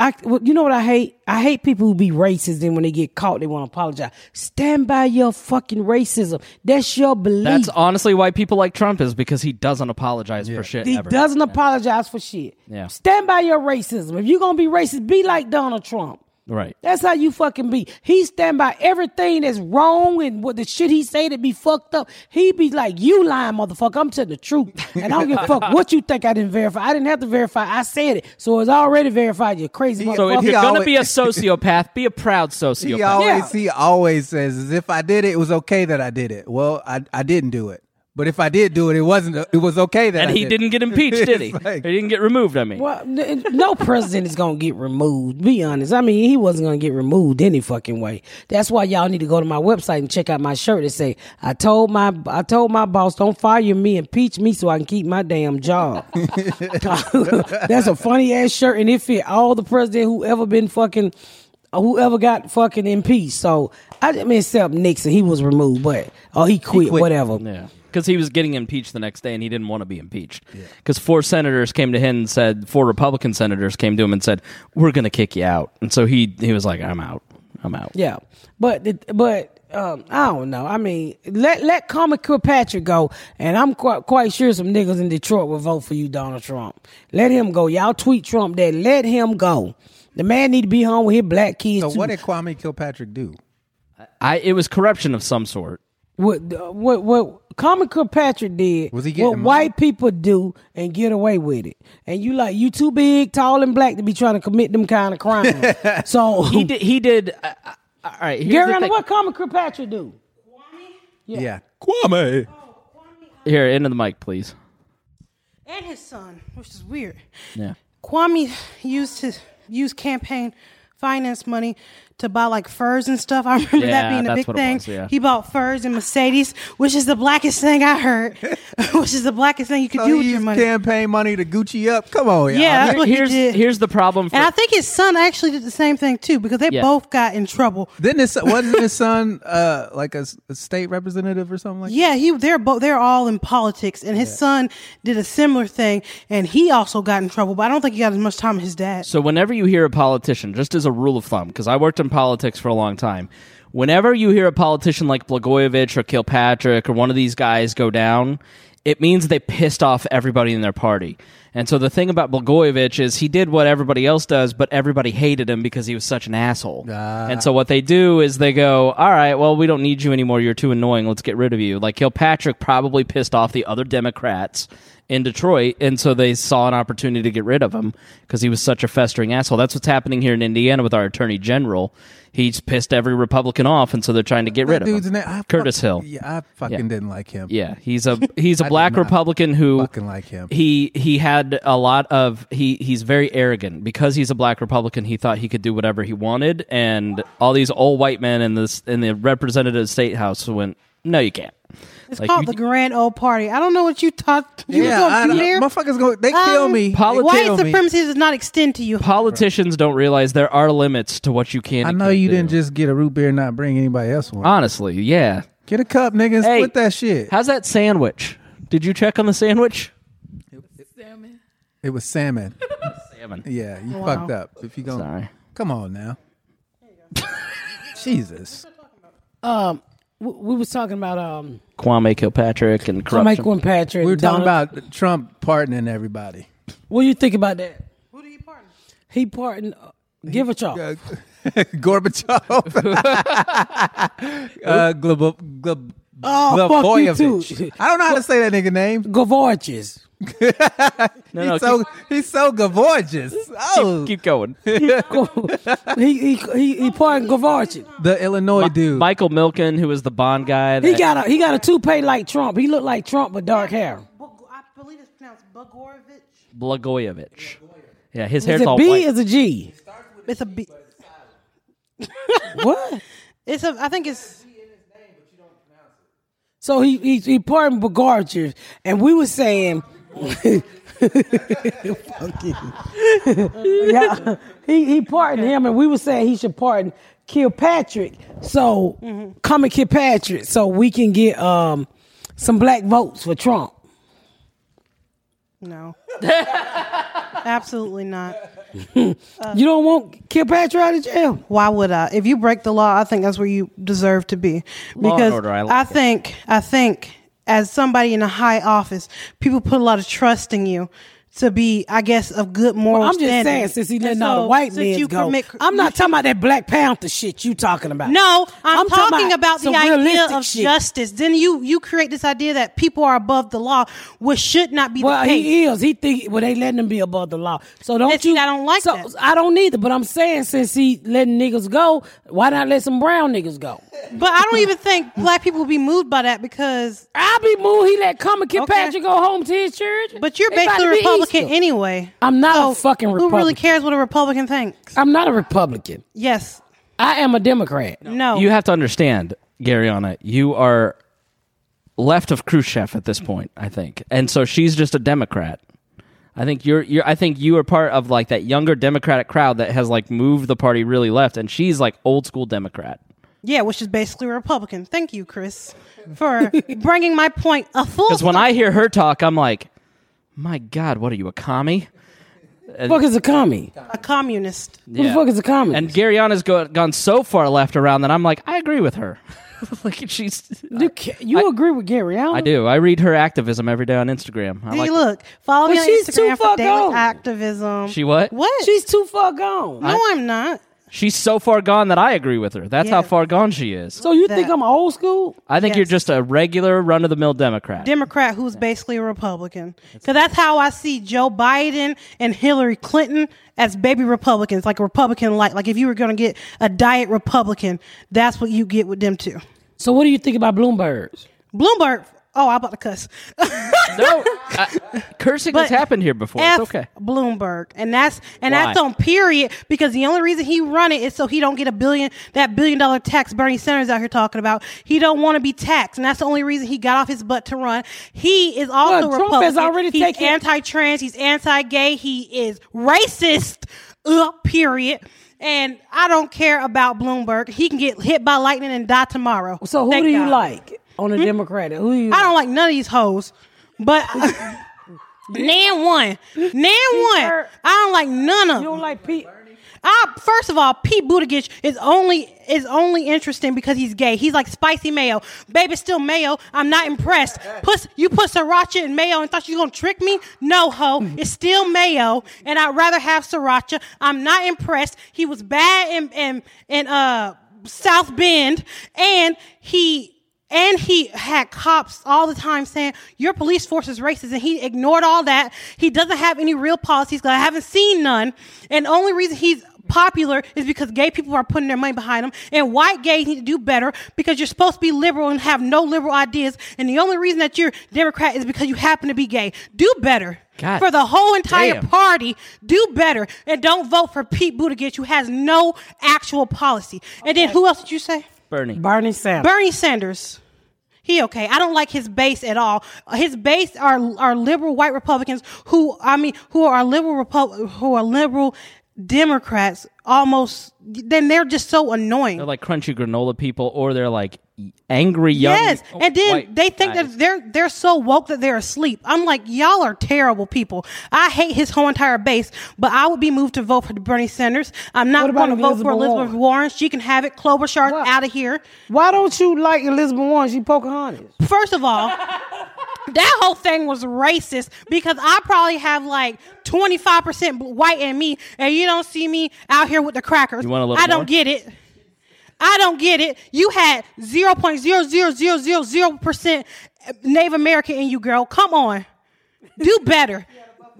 I what- you know what I hate? I hate people who be racist. Then when they get caught, they want to apologize. Stand by your fucking racism. That's your belief. That's honestly why people like Trump is because he doesn't apologize for shit he ever. doesn't apologize for shit. Yeah. Stand by your racism. If you're gonna be racist, be like Donald Trump. Right. That's how you fucking be. He stand by everything that's wrong and what the shit he say to be fucked up. He be like, you lying motherfucker. I'm telling the truth. And I don't give a fuck what you think I didn't verify. I didn't have to verify. I said it. So it's already verified. You crazy So if you're gonna be a [laughs] sociopath, be a proud sociopath. He always Yeah. he always says, "As if I did it, it was okay that I did it." Well, I I didn't do it, but if I did do it, it wasn't. It was okay that. and I he did didn't get impeached, [laughs] did he? Like- he didn't get removed. I mean, Well, no president is gonna get removed. Be honest. I mean, he wasn't gonna get removed any fucking way. That's why y'all need to go to my website and check out my shirt that say, "I told my I told my boss don't fire me, and impeach me, so I can keep my damn job." [laughs] [laughs] That's a funny ass shirt, and it fit all the president who ever been fucking whoever got fucking impeached. So I, I mean, except Nixon, he was removed, but oh, he quit, quit. whatever. Yeah. Because he was getting impeached the next day and he didn't want to be impeached. Because four senators came to him and said, four Republican senators came to him and said, we're going to kick you out. And so he, he was like, I'm out. I'm out. Yeah, but but um, I don't know. I mean, let let Common Kilpatrick go, and I'm quite quite sure some niggas in Detroit will vote for you, Donald Trump. Let him go. Y'all tweet Trump that. Let him go. The man need to be home with his black kids. So too. what did Kwame Kilpatrick do? I, it was corruption of some sort. What what what Common Kilpatrick did Was he what money? white people do and get away with it. And you like you too big, tall, and black to be trying to commit them kind of crimes. [laughs] so He did, he did, uh, uh, all right. Here's Gary, what Common Kilpatrick do? Kwame. Yeah. Kwame. Here, into the mic, please. and his son, which is weird. Yeah. Kwame used his used campaign finance money to buy like furs and stuff. [laughs] I remember Yeah, that being a big thing. was, yeah. He bought furs and Mercedes, which is the blackest thing I heard. [laughs] which is the blackest thing you could So do he with your money. campaign money to Gucci up. Come on, y'all. Yeah, that's what he here's, did. here's the problem. For, and I think his son actually did the same thing too because they Yeah. both got in trouble. Didn't his wasn't his son uh, like a, s- a state representative or something like Yeah, he they're both they're all in politics, and his son did a similar thing, and he also got in trouble. But I don't think he got as much time as his dad. So whenever you hear a politician, just as a rule of thumb, because I worked in politics for a long time, whenever you hear a politician like Blagojevich or Kilpatrick or one of these guys go down, it means they pissed off everybody in their party. And so the thing about Blagojevich is he did what everybody else does, but everybody hated him because he was such an asshole. Ah. And so what they do is they go, "All right, well, we don't need you anymore. You're too annoying. Let's get rid of you." Like Kilpatrick probably pissed off the other Democrats in Detroit, and so they saw an opportunity to get rid of him because he was such a festering asshole. That's what's happening here in Indiana with our Attorney General. He's pissed every Republican off, and so they're trying to get rid that? of him. Curtis Hill. Yeah, I fucking Yeah. didn't like him. Yeah, he's a he's a [laughs] black Republican who fucking like him. He he had a lot of he he's very arrogant because he's a black Republican. He thought he could do whatever he wanted, and all these old white men in this in the representative state house went, no, you can't. It's Like, called you- the Grand Old Party. I don't know what you thought you Yeah, were I, going to do I, there. motherfuckers go. They kill Um, me. Poli- They White kill me. supremacy does not extend to you. Politicians don't realize there are limits to what you can. I know you do. didn't just get a root beer and not bring anybody else one. Honestly, yeah. Get a cup, niggas. Hey, Split that shit. How's that sandwich? Did you check on the sandwich? It was salmon. [laughs] Salmon. Yeah, you Wow. fucked up. If you go, Sorry. come on now. [laughs] Jesus. Um, we, we was talking about um, Kwame Kilpatrick and Kwame corruption. Kilpatrick. We were talking Donald- about Trump pardoning everybody. What do you think about that? Who do you pardon? He pardoned uh, [laughs] Gorbachev. Uh, Gorbachev. uh, Glub, Glub, Oh, fuck you too. I don't know how to say that nigga name. Gavorches. No, [laughs] no, he's so he's so gorgeous. Oh, keep, keep oh. going. [laughs] he he he, he pardoned Gavorches. the Illinois dude. Michael Milken, who was the Bond guy. He that- got a he got a toupee like Trump. He looked like Trump with dark hair. Bog- I believe it's pronounced Bogorovich. Blagojevich. Yeah, his Is hair's it all B white. is a G? It's a B. What? It's a. I think it's. So he he, he pardoned Bogorchev, and we were saying, Fuck you. Yeah, he he pardoned him, and we were saying he should pardon Kilpatrick. So come and Kilpatrick, so we can get um some black votes for Trump. No. Absolutely not. [laughs] you don't want Kilpatrick out of jail. Why would I? If you break the law, I think that's where you deserve to be. Law and Because order, I like it. think I think as somebody in a high office, people put a lot of trust in you to be, I guess, of good moral I'm just standing. saying, since he letting all the white men go, permit- I'm not talking about that Black Panther shit you talking about. No, I'm, talking talking about, some the idea of shit. justice. Then you you create this idea that people are above the law, which should not be Well, the case. he is. He think well they letting him be above the law. So don't see, you? I don't like so, that. I don't either. But I'm saying since he letting niggas go, why not let some brown niggas go? But I don't even think black people will be moved by that because. I'll be moved. He let come and Kilpatrick go home to his church. But you're basically Republican Easter. anyway. I'm not a So fucking Who really cares what a Republican thinks? I'm not a Republican. Yes. I am a Democrat. No. You have to understand, Garrianna, you are left of Khrushchev at this point, I think. And so she's just a Democrat. I think you're you're I think you are part of like that younger Democratic crowd that has like moved the party really left and she's like old school Democrat. Yeah, which is basically a Republican. Thank you, Chris, for [laughs] bringing my point a full. Cuz when I hear her talk I'm like my god, what are you a commie? fuck is a commie? a communist. Who the fuck is a commie? And Garrianna's go, gone so far left around that I'm like I agree with her. [laughs] like she's you ca- you agree with Gary Allen? I do. I read her activism every day on Instagram. I Hey, like look, follow me on she's too Instagram far for daily gone. activism. She what? What? She's too far gone. no, I'm not. She's so far gone that I agree with her. That's how Yeah. far gone she is. so you think That- I'm old school? I think you're Yes. just a regular run of the mill Democrat. Democrat who's basically a Republican. Because that's how I see Joe Biden and Hillary Clinton as baby Republicans, like a Republican like. Like if you were going to get a diet Republican, that's what you get with them too. So what do you think about Bloomberg's? Bloomberg. Oh, I'm about to cuss. [laughs] no, I, cursing has happened here before. F it's okay. Bloomberg, and that's and Why? that's on period because the only reason he run it is so he don't get a billion that billion dollar tax Bernie Sanders out here talking about. He don't want to be taxed, and that's the only reason he got off his butt to run. He is also Trump Republican. has already he's taken- anti-trans. He's anti-gay. He is racist. Uh, period. And I don't care about Bloomberg. He can get hit by lightning and die tomorrow. So who Thank do you God. Like on the Democratic? Who you? I don't like none of these hoes. But [laughs] Nan one. Nan one. I don't like none of them. You don't like Pete? I, first of all, Pete Buttigieg is only is only interesting because he's gay. He's like spicy mayo. Baby, still mayo. I'm not impressed. Put you put sriracha in mayo and thought you gonna trick me? No, ho. [laughs] It's still mayo, and I'd rather have sriracha. I'm not impressed. He was bad in in, in uh South Bend, and he and he had cops all the time saying your police force is racist and he ignored all that. He doesn't have any real policies because i haven't seen none. And the only reason he's popular is because gay people are putting their money behind him. And white gays need to do better because you're supposed to be liberal and have no liberal ideas. And the only reason that you're democrat is because you happen to be gay. Do better. God for the whole entire damn. party do better. And don't vote for pete buttigieg who has no actual policy. And then who else did you say Bernie. Bernie Sanders. Bernie Sanders. He okay. I don't like his base at all. His base are are liberal white Republicans who I mean who are liberal Repu- who are liberal Democrats almost then they're just so annoying. They're like crunchy granola people, or they're like angry young. Yes, and then white they think guys. that they're they're so woke that they're asleep. I'm like, y'all are terrible people. I hate his whole entire base, but I would be moved to vote for Bernie Sanders. I'm not going to vote for Elizabeth Elizabeth Warren? Warren. She can have it. Klobuchar What? out of here. Why don't you like Elizabeth Warren? She Pocahontas. First of all, [laughs] that whole thing was racist because I probably have like 25% white in me, and you don't see me out here with the crackers. You want a little I don't more? get it. I don't get it. You had 0.00000% Native American in you, girl. Come on. Do better.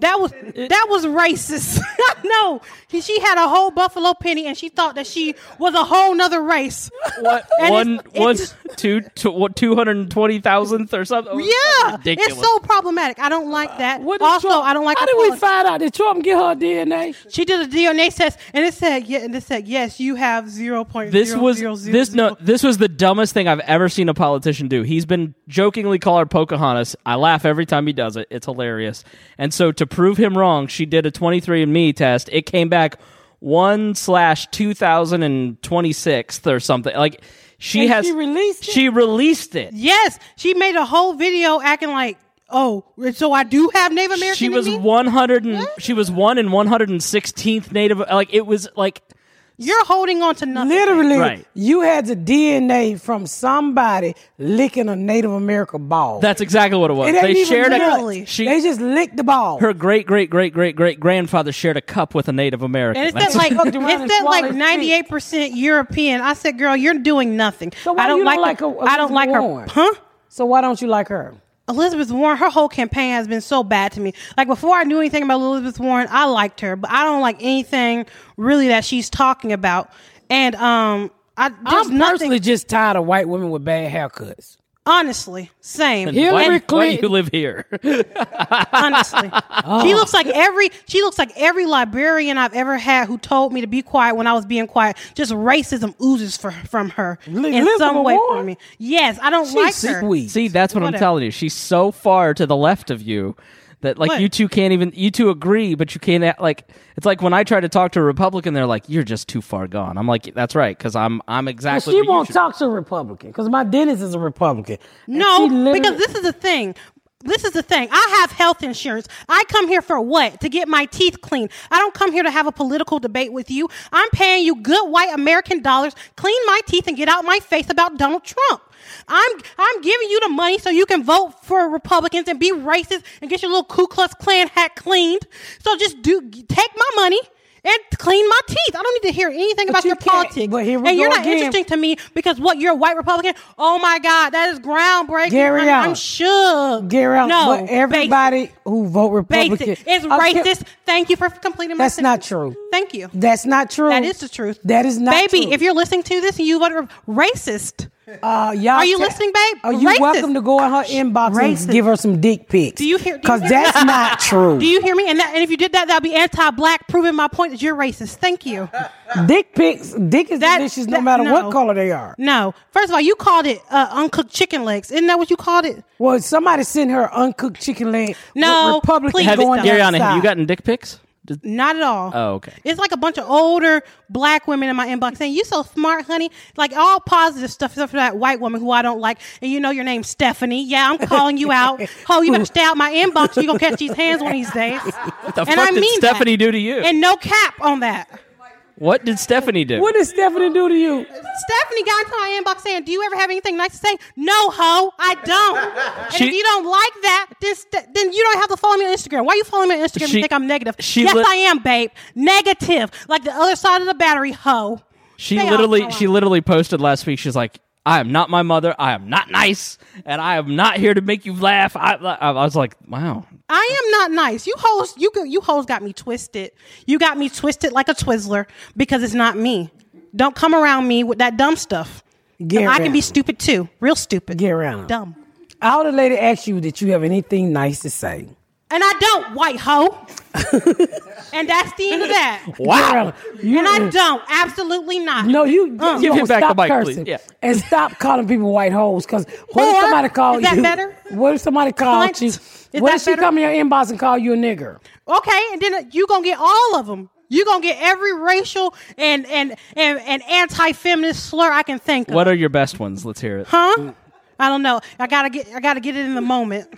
That was that was racist. [laughs] no, she had a whole buffalo penny, and she thought that she was a whole nother race. what [laughs] And one it's- one it's- two two what two hundred and twenty thousandth or something? Yeah, ridiculous. it's so problematic. I don't like that. What also, Trump- I don't like. How her did we find out? Did Trump get her DNA? She did a DNA test, and it said, yeah, and it said, yes, you have zero point. this was this no this was the dumbest thing I've ever seen a politician do. He's been jokingly call her Pocahontas. I laugh every time he does it. It's hilarious. And so to prove him wrong, she did a 23andMe test. It came back one slash two thousand and twenty sixth or something. Like she And has she released it? She released it. Yes, she made a whole video acting like, oh, so I do have Native American. She was one hundred and she was one in one hundred and sixteenth native. Like it was like You're holding on to nothing. Literally, Right. you had the DNA from somebody licking a Native American ball. that's exactly what it was. it ain't They even shared literally. a she they just licked the ball. her great great great great great grandfather shared a cup with a Native American. And it That's- like fucked around it and said swallowed like his ninety eight percent European. I said, girl, you're doing nothing. So why I don't you like, don't like her. her- I don't like her. Warren? Huh? so why don't you like her? Elizabeth Warren, her whole campaign has been so bad to me. Like before I knew anything about Elizabeth Warren, I liked her, but I don't like anything really that she's talking about. And um, I I'm nothing. personally just tired of white women with bad haircuts. Honestly, same. Hillary why, why do Clinton- you live here? [laughs] honestly, Oh. she looks like every she looks like every librarian I've ever had who told me to be quiet when I was being quiet. Just racism oozes for, from her Li- in Elizabeth some way Warren? for me. Yes, I don't She's like her. sweet. See, that's what I'm Whatever. telling you. She's so far to the left of you That like What? you two can't even you two agree, but you can't like it's like when I try to talk to a Republican, they're like, "You're just too far gone." I'm like, "That's right," because I'm I'm Well, exactly. she won't should- talk to a Republican because my dentist is a Republican. No, literally- because this is the thing. This is the thing. I have health insurance. I come here for what? To get my teeth cleaned. I don't come here to have a political debate with you. I'm paying you good white American dollars, clean my teeth and get out my face about Donald Trump. I'm I'm giving you the money so you can vote for Republicans and be racist and get your little Ku Klux Klan hat cleaned. So just do take my money and clean my teeth. I don't need to hear anything But about you your politics. But here we and you're not again. interesting to me because what you're a white Republican. Oh my God, that is groundbreaking. Gary I'm, I'm shook. Gary, Allen, no, but everybody who vote Republican, basic. Okay, racist. Thank you for completing my. That's not true. Thank you. That's not true. That is the truth. That is not baby. true. If you're listening to this and you vote racist, Uh, y'all Are you te- listening, babe? Are you Racist. welcome to go in her inbox Racist. and give her some dick pics? Do you hear- do Because that's me? not true. do you hear me? And that, and if you did that, that'd be anti-black, proving my point that you're racist. Thank you. dick pics, dick is That- delicious no matter no. what color they are. No, first of all, you called it uh, uncooked chicken legs. Isn't that what you called it? Well, somebody sent her uncooked chicken leg. No, with Republican please Have you, going don't. Have you gotten dick pics? Did- Not at all. Oh, okay. It's like a bunch of older black women in my inbox saying, "You so smart, honey." Like all positive stuff, except for that white woman who I don't like. And you know your name's Stephanie. Yeah, I'm calling you out. [laughs] Oh, you better stay out my inbox. or You gonna catch these hands one of these days. What the fuck did Stephanie do to you? And no cap on that. What did Stephanie do? What did Stephanie do to you? Stephanie got into my inbox saying, "Do you ever have anything nice to say?" No, ho, I don't. And She- if you don't like that, then, st- then you don't have to follow me on Instagram. Why are you following me on Instagram? She- you think I'm negative? she yes, lit- I am, babe. Negative, like the other side of the battery, ho. She Stay literally my she literally posted last week. She's like, "I am not my mother. I am not nice, and I am not here to make you laugh." I, I, I was like, "Wow." I am not nice. You hoes, you go- you hoes got me twisted. You got me twisted like a Twizzler because it's not me. Don't come around me with that dumb stuff. Gary I can be stupid too, real stupid. Get around. dumb. All the lady asked you that you have anything nice to say. And I don't, white hoe. [laughs] and that's the end of that. [laughs] Wow. You, And I don't, absolutely not. No, you, Uh. you Give him gonna back the stop mic, please. cursing Yeah. and stop calling people white hoes. Because what if Or, somebody called you is that better? What if somebody called Cunt. you? Is what that if she better? come in your inbox and call you a nigger? Okay, and then you gonna get all of them. You gonna get every racial and and and, and anti-feminist slur I can think of. What are your best ones? Let's hear it. Huh? I don't know. I gotta get. I gotta get it in the moment.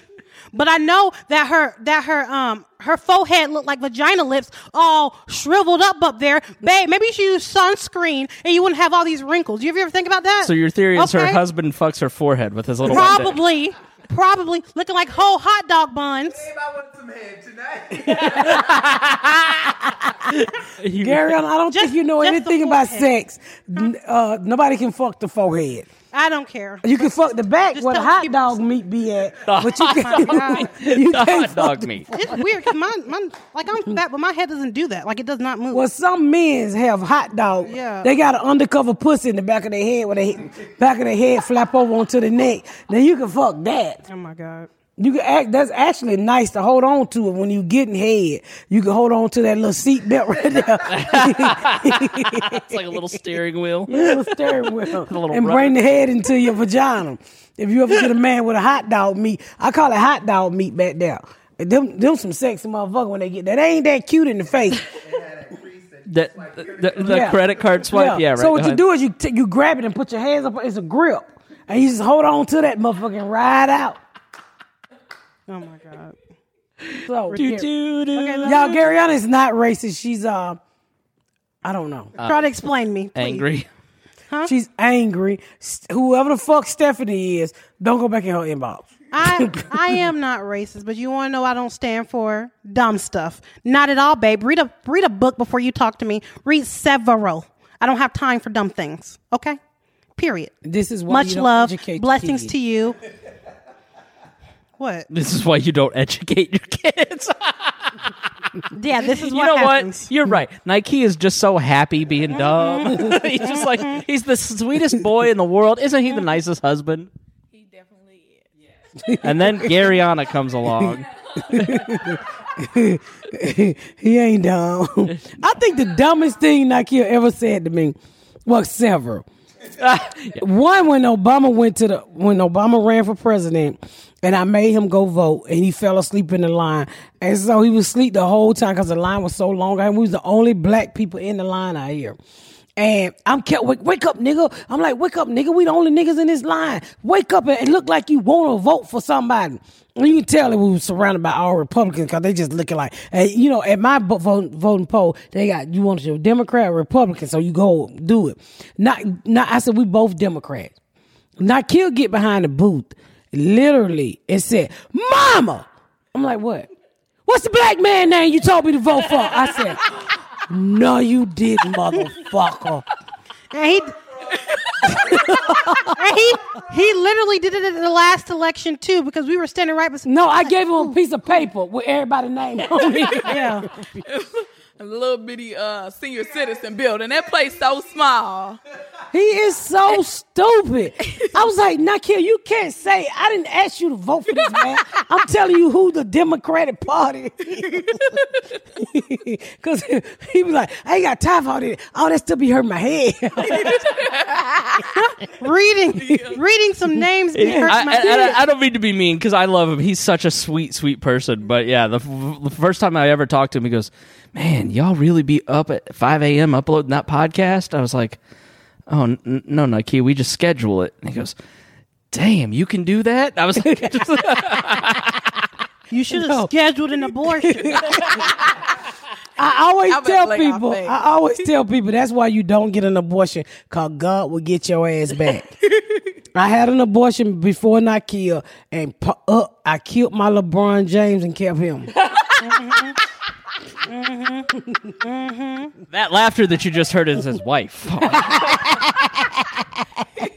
But I know that her that her um her forehead looked like vagina lips, all shriveled up up there. Babe, maybe you should use sunscreen and you wouldn't have all these wrinkles. You ever ever think about that? So your theory is her husband fucks her forehead with his little probably probably looking like whole hot dog buns. I want some head tonight. [laughs] Gary, I don't Just- think you know anything about forehead. sex. Uh, nobody can fuck the forehead. I don't care. You can fuck the back Just where the tell hot people- dog meat be at, [laughs] but you can't. God. [laughs] you The can't hot fuck dog the- meat. It's weird because my, my like I'm fat, but my head doesn't do that. Like it does not move. Well, some men have hot dog. Yeah. They got an undercover pussy in the back of their head where they back of their head flap over onto the neck. Then you can fuck that. oh my god. You can act. That's actually nice to hold on to it when you getting head. You can hold on to that little seat belt [laughs] right there, It's like a little steering wheel. [laughs] little steering wheel, [laughs] little and rubber. bring the head into your vagina. If you ever get a man with a hot dog meat, I call it hot dog meat back there. Them, them some sexy motherfucker when they get that. They ain't that cute in the face. The, the, the Yeah. credit card swipe. Yeah, right. So what you do is you t- you grab it and put your hands up. It's a grip, and you just hold on to that motherfucker and ride out. Oh my god. So Do, Gary- do, do. y'all, Garrianna is not racist. She's uh, I don't know. Try to explain me. please. Angry. She's angry. Whoever the fuck Stephanie is, don't go back in her inbox. I [laughs] I am not racist, but you want to know I don't stand for dumb stuff. Not at all, babe. Read a read a book before you talk to me. Read several. I don't have time for dumb things. Okay. Period. This is why Much you don't love. educate your Blessings kids. to you. What? This is why you don't educate your kids. [laughs] Yeah, this is you know happens. what you're right. Nike is just so happy being dumb. [laughs] he's just like he's the sweetest boy in the world. Isn't he the nicest husband? He definitely is. And then Garrianna comes along. [laughs] He ain't dumb. I think the dumbest thing Nike ever said to me was several. One when Obama went to the when Obama ran for president, and I made him go vote, and he fell asleep in the line, and so he was asleep the whole time because the line was so long. And we was the only black people in the line out here. And I'm kept wake, wake up, nigga. I'm like, wake up, nigga. We the only niggas in this line. Wake up and, and look like you want to vote for somebody. And you can tell that we were surrounded by all Republicans because they just looking like, you know, at my vo- vote, voting poll, they got you want a Democrat or Republican, so you go do it. Not, not. I said we both Democrats. Not kill get behind the booth, literally, and said, "Mama." I'm like, what? What's the black man name you told me to vote for? I said, no, you didn't, motherfucker. And he, [laughs] and he he literally did it in the last election too because we were standing right beside. No, I gave him a piece of paper with everybody's name on it. Yeah, [laughs] A little bitty uh, senior citizen building. That place so small. He is so [laughs] stupid. I was like, Nakil, you can't say I didn't ask you to vote for this man. I'm telling you who the Democratic Party Because [laughs] he was like, I ain't got time for it. All that stuff be hurting my head. [laughs] reading reading some names it hurts I, my I- head. I- I don't mean to be mean because I love him. He's such a sweet, sweet person. But yeah, the, f- the first time I ever talked to him, he goes, "Man, y'all really be up at 5 a.m. uploading that podcast?" I was like, "Oh n- no, Nike, we just schedule it." And he goes, "Damn, you can do that?" I was like, [laughs] you should have scheduled an abortion. [laughs] I always I better tell people. I always tell people that's why you don't get an abortion, cause God will get your ass back. [laughs] I had an abortion before Nakia, and uh, I killed my LeBron James and kept him. That laughter that you just heard is his wife. [laughs]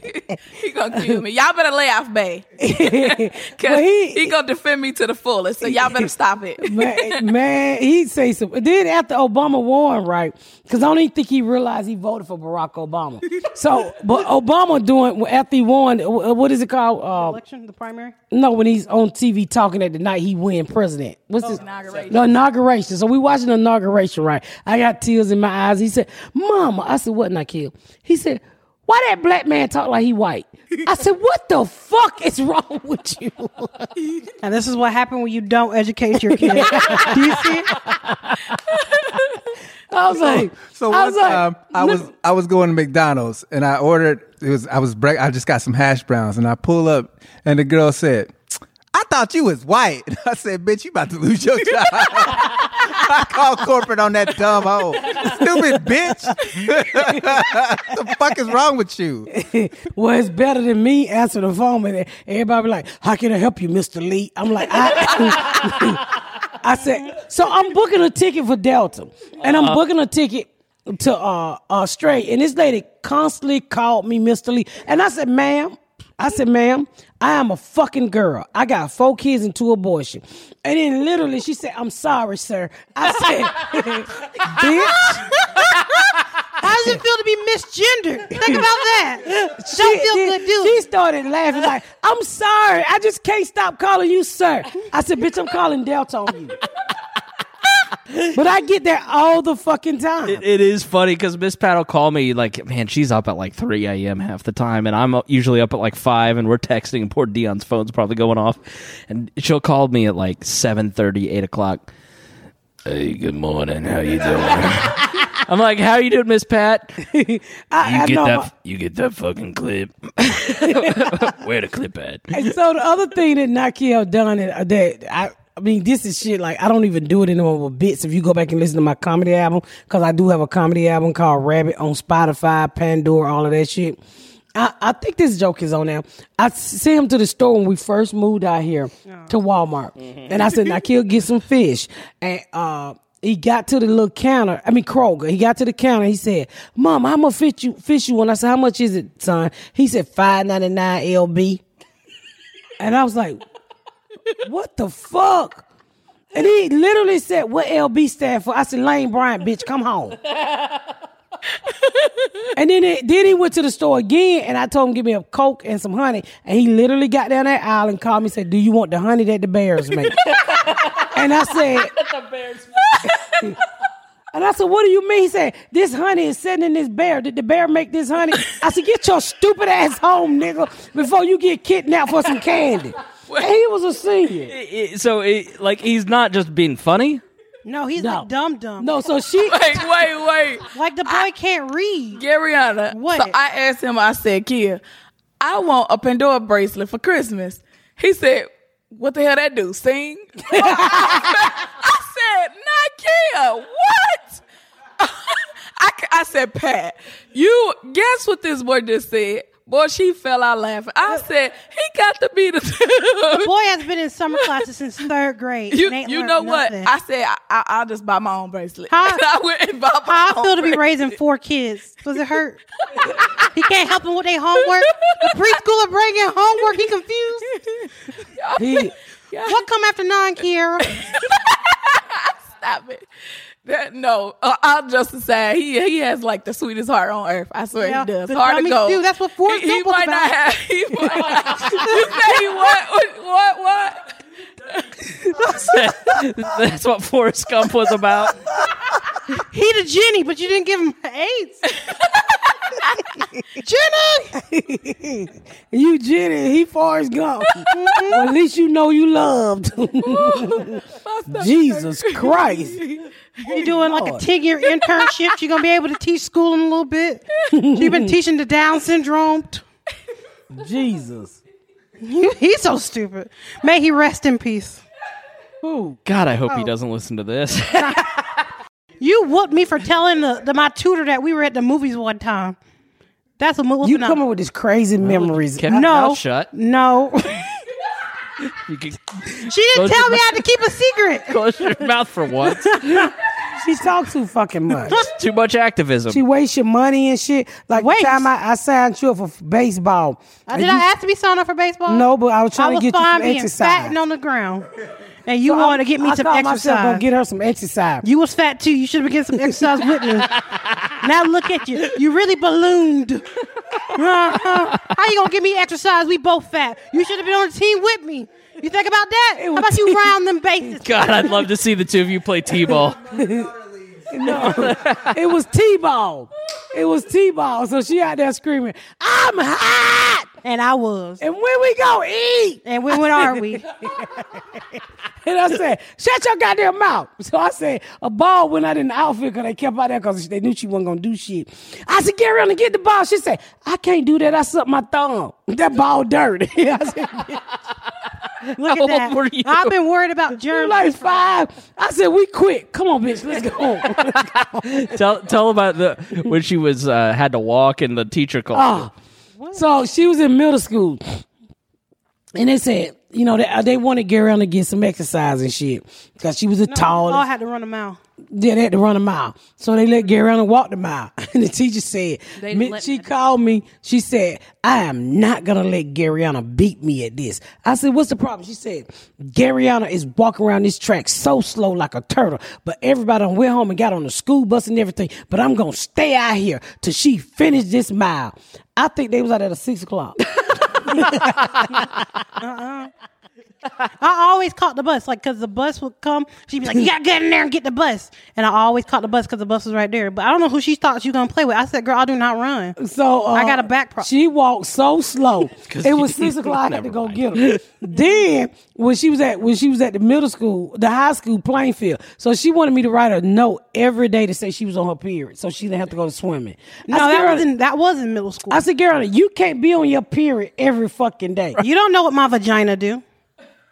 [laughs] He gonna kill me. Y'all better lay off Bay. Cause [laughs] Well, he, he- gonna defend me to the fullest. So y'all better stop it. [laughs] man, man, he'd say some. Then after Obama won, right? Because I don't even think he realized he voted for Barack Obama. So, but Obama doing after he won, what is it called? Uh, election, the primary. No, when he's on TV talking at the night he win president. What's this? inauguration. No, inauguration. So we watching the inauguration, right? I got tears in my eyes. He said, Mama. I said, what, Nakil? He said, why that black man talk like he white? I said, what the fuck is wrong with you? [laughs] And this is what happened when you don't educate your kids. [laughs] Do you see? I was like, So I one was like, time I was I was going to McDonald's and I ordered it was I was break I just got some hash browns and I pull up and the girl said, I thought you was white. [laughs] I said, bitch, you about to lose your job. I called corporate on that dumb hoe. Stupid bitch. What [laughs] the fuck is wrong with you? [laughs] well, it's better than me answer the phone and everybody be like, how can I help you, Mr. Lee? I'm like, I, [laughs] I said, so I'm booking a ticket for Delta and I'm booking a ticket to uh, uh straight. And this lady constantly called me Mr. Lee. And I said, ma'am, I said, ma'am, I am a fucking girl. I got four kids and two abortions. And then literally she said, I'm sorry, sir. I said, [laughs] bitch. How does it feel to be misgendered? Think [laughs] about that. Don't feel good, do She started laughing like, I'm sorry. I just can't stop calling you sir. I said, bitch, I'm calling Delta on you. [laughs] but I get that all the fucking time. It, it is funny because Miss Pat will call me like, man, she's up at like 3 a.m. half the time, and I'm usually up at like 5, and we're texting, and poor Deon's phone's probably going off. And she'll call me at like 7.30, 8 o'clock. Hey, good morning. How you doing? [laughs] I'm like, how you doing, Miss Pat? [laughs] I, You I get know that? my- You get that fucking clip? Where the clip at? And so the other thing that Nakia done that, that I I mean this is shit like I don't even do it anymore with bits. If you go back and listen to my comedy album, because I do have a comedy album called Rabbit on Spotify, Pandora, all of that shit. I, I think this joke is on there. I sent him to the store when we first moved out here to Walmart, and I said, "Nakia, get some fish." And uh, he got to the little counter. I mean Kroger. He got to the counter. He said, "Mom, how much fish you fish you?" want?" I said, "How much is it, son?" He said, 5.99 LB." And I was like, what the fuck? And he literally said, what LB stand for? I said, Lane Bryant, bitch, come home. [laughs] and then, it, then he went to the store again, and I told him, give me a Coke and some honey. And he literally got down that aisle and called me and said, do you want the honey that the bears make? [laughs] and I said, [laughs] "The Bears." And I said, what do you mean? He said, this honey is sitting in this bear. Did the bear make this honey? I said, get your stupid ass home, nigga, before you get kidnapped for some candy. And he was a senior. I- I- so, it, like, he's not just being funny. No, he's No. like dumb dumb. No, so she [laughs] Wait, wait, wait. Like the boy can't read. Garrianna. What? So I asked him, I said, Kia, I want a Pandora bracelet for Christmas. He said, What the hell that do? Sing? [laughs] I said, Not Kia. What? [laughs] I, I said, Pat, you guess what this boy just said? Boy, she fell out laughing. I uh, said, he got to be the Boy has been in summer [laughs] classes since third grade. You, you know what? nothing. I said I, I, I'll just buy my own bracelet. How- [laughs] And I went and bought my How I feel to be raising four kids. Does it hurt? he can't help them with their homework. The preschooler bringing homework. He confused. [laughs] he, What come after nine, Kiera? Stop it. That, no, uh, I'll just say he he has like the sweetest heart on earth. I swear Yeah, he does. Hard to go. do. That's what Forrest he, he might not have. He might [laughs] not. you say what? What? What? [laughs] That's what Forrest Gump was about. He the Jenny, but you didn't give him AIDS. Jenny! you Jenny, he Forrest Gump. well, at least you know you loved. [laughs] Jesus Christ. You doing like a 10 year internship. You're going to be able to teach school in a little bit. You've been teaching the Down syndrome. Jesus. He's so stupid. May he rest in peace. Oh God, I hope he oh. doesn't listen to this. [laughs] You whooped me for telling the, the my tutor that we were at the movies one time. That's a movie. You coming with these crazy memories. Kept your No, mouth shut. no. You [laughs] can She didn't Close tell your me I had to keep a secret. [laughs] close your mouth for once. She talks too fucking [laughs] much. Too much activism. She wastes your money and shit. Like Waste. the time I, I signed you up for baseball. Uh, Did you- I ask to be signed up for baseball? No, but I was I trying was to get you fine some being exercise. fatting on the ground, [laughs] and you So wanted I- to get me I some thought myself gonna get her some exercise. You was fat too. You should have been getting some exercise with me. [laughs] now look at you. You really ballooned. Uh-huh. How you gonna give me exercise? We both fat. You should have been on the team with me. You think about that? How about you [laughs] round them bases? God, I'd love to see the two of you play t-ball. [laughs] No, It was T-ball. It was T-ball. So she out there screaming, "I'm hot!" And I was. And when we go eat, And when, when are we? [laughs] and I said, "Shut your goddamn mouth." So I said, a ball went out in the outfit because they kept out there because they knew she wasn't gonna do shit. I said, "Get around and get the ball." She said, "I can't do that. I sucked my thumb. [laughs] That ball dirty." [laughs] I said, Look How at that. old were you? I've been worried about "You germs. like five. I said, "We quit. Come on, bitch. Let's go." tell tell about the when she was uh, had to walk and the teacher called. Oh. So she was in middle school, and they said, you know, they, uh, they wanted Gary to get some exercise and shit because she was a tall. Oh, I had to run a mile. Yeah, they had to run a mile. So they let Gary walk the mile. [laughs] And the teacher said, They let- she called me. She said, I am not going to let Garrianna beat me at this. I said, what's the problem? She said, Garrianna is walking around this track so slow like a turtle. But everybody done went home and got on the school bus and everything. But I'm going to stay out here till she finish this mile. I think they was out at a six o'clock. [laughs] Uh-uh. I always caught the bus, like, cause the bus would come. She'd be like, "You gotta get in there and get the bus," and I always caught the bus because the bus was right there. But I don't know who she thought she was gonna play with. I said, "Girl, I do not run." So uh, I got a back problem. She walked so slow. [laughs] it was [laughs] six o'clock. I had to go get her. then when she was at when she was at the middle school, the high school playing field, so she wanted me to write a note every day to say she was on her period, so she didn't have to go to swimming. No, said, that wasn't that was in middle school. I said, "Girl, you can't be on your period every fucking day." you don't know what my vagina do.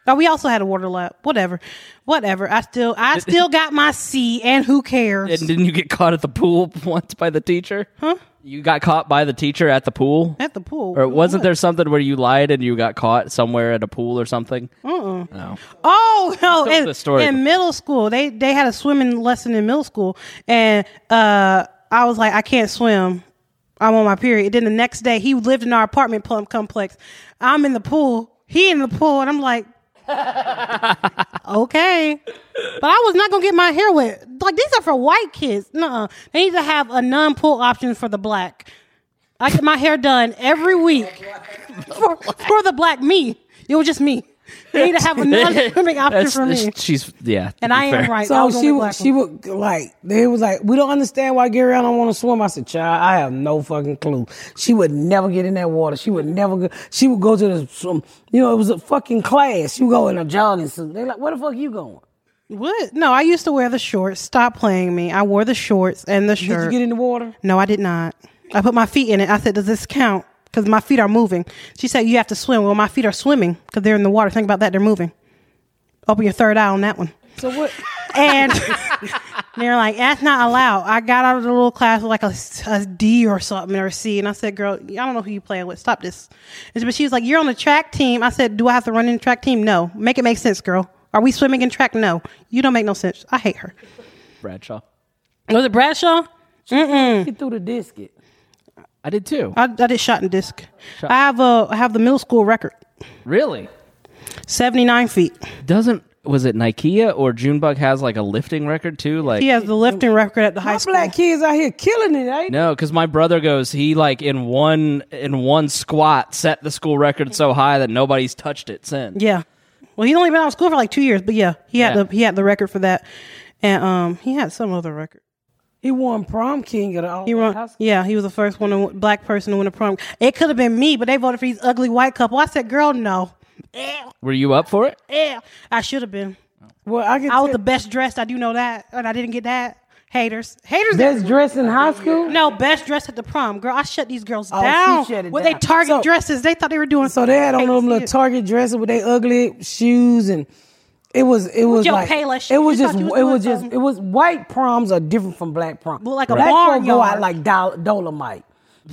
Oh, we also had a water lap. Whatever, whatever. I still, I [laughs] still got my C, and who cares? And didn't you get caught at the pool [laughs] once by the teacher? Huh? You got caught by the teacher at the pool? At the pool. Or wasn't there something where you lied and you got caught somewhere at a pool or something? Uh-uh. No. Oh [laughs] no! Tell In, the story. in middle school, they they had a swimming lesson in middle school, and uh, I was like, I can't swim. I'm on my period. Then the next day, he lived in our apartment complex. I'm in the pool. He in the pool, and I'm like, [laughs] okay. But I was not gonna get my hair wet. Like these are for white kids. No, they need to have a non-pool option for the black. I get my hair done every week [laughs] for, for the black me. It was just me. They need to have a non-swimming option That's- for me. She's yeah, And be I am right. So she only would, she would like they was like, we don't understand why Gary I don't want to swim. I said, child, I have no fucking clue. She would never get in that water. She would never go. She would go to the some, you know, it was a fucking class. She would go in a jogging suit. They like, where the fuck you going? What? No, I used to wear the shorts. Stop playing me. I wore the shorts and the Did shirt. you get in the water? No, I did not. I put my feet in it. I said, "Does this count?" Because my feet are moving. She said, "You have to swim." Well, my feet are swimming because they're in the water. Think about that; they're moving. Open your third eye on that one. So what? [laughs] And [laughs] they're like, "That's not allowed." I got out of the little class with like a, a D or something or a C, and I said, "Girl, I don't know who you playing with. Stop this." And But she was like, "You're on the track team." I said, "Do I have to run in the track team?" No. Make it make sense, girl. Are we swimming in track? No. You don't make no sense. I hate her. Bradshaw. Was it Bradshaw? She threw the disket. I did too. I, I did shot and disc. I have a I have the middle school record, really? seventy nine feet. Doesn't was it Nikea or Junebug has like a lifting record too? Like He has the lifting record at the high My school. black kids out here killing it, ain't no, because my brother goes he like in one in one squat set the school record so high that nobody's touched it since. Yeah. Well, he's only been out of school for like two years, but yeah, he had Yeah. the he had the record for that, and um he had some other record. He won prom king of the all He won, yeah, he was the first one, to, black person to win a prom. It could have been me, but they voted for these ugly white couple. I said, "Girl, no." Were you up for it? yeah. I should have been. Oh. Well, I I was the best dressed. I do know that, and I didn't get that. Haters, haters. best dressed in high school. No, best dressed at the prom, girl. I shut these girls Oh, she down shut it with down. they Target So- dresses. They thought they were doing. So they had on them little. Target dresses with their ugly shoes and it was it was your like Payless it was. You just thought you was it doing was just something. it was white proms are different from black prom. Look like a black folk go barnyard. out like Dol- Dolomite.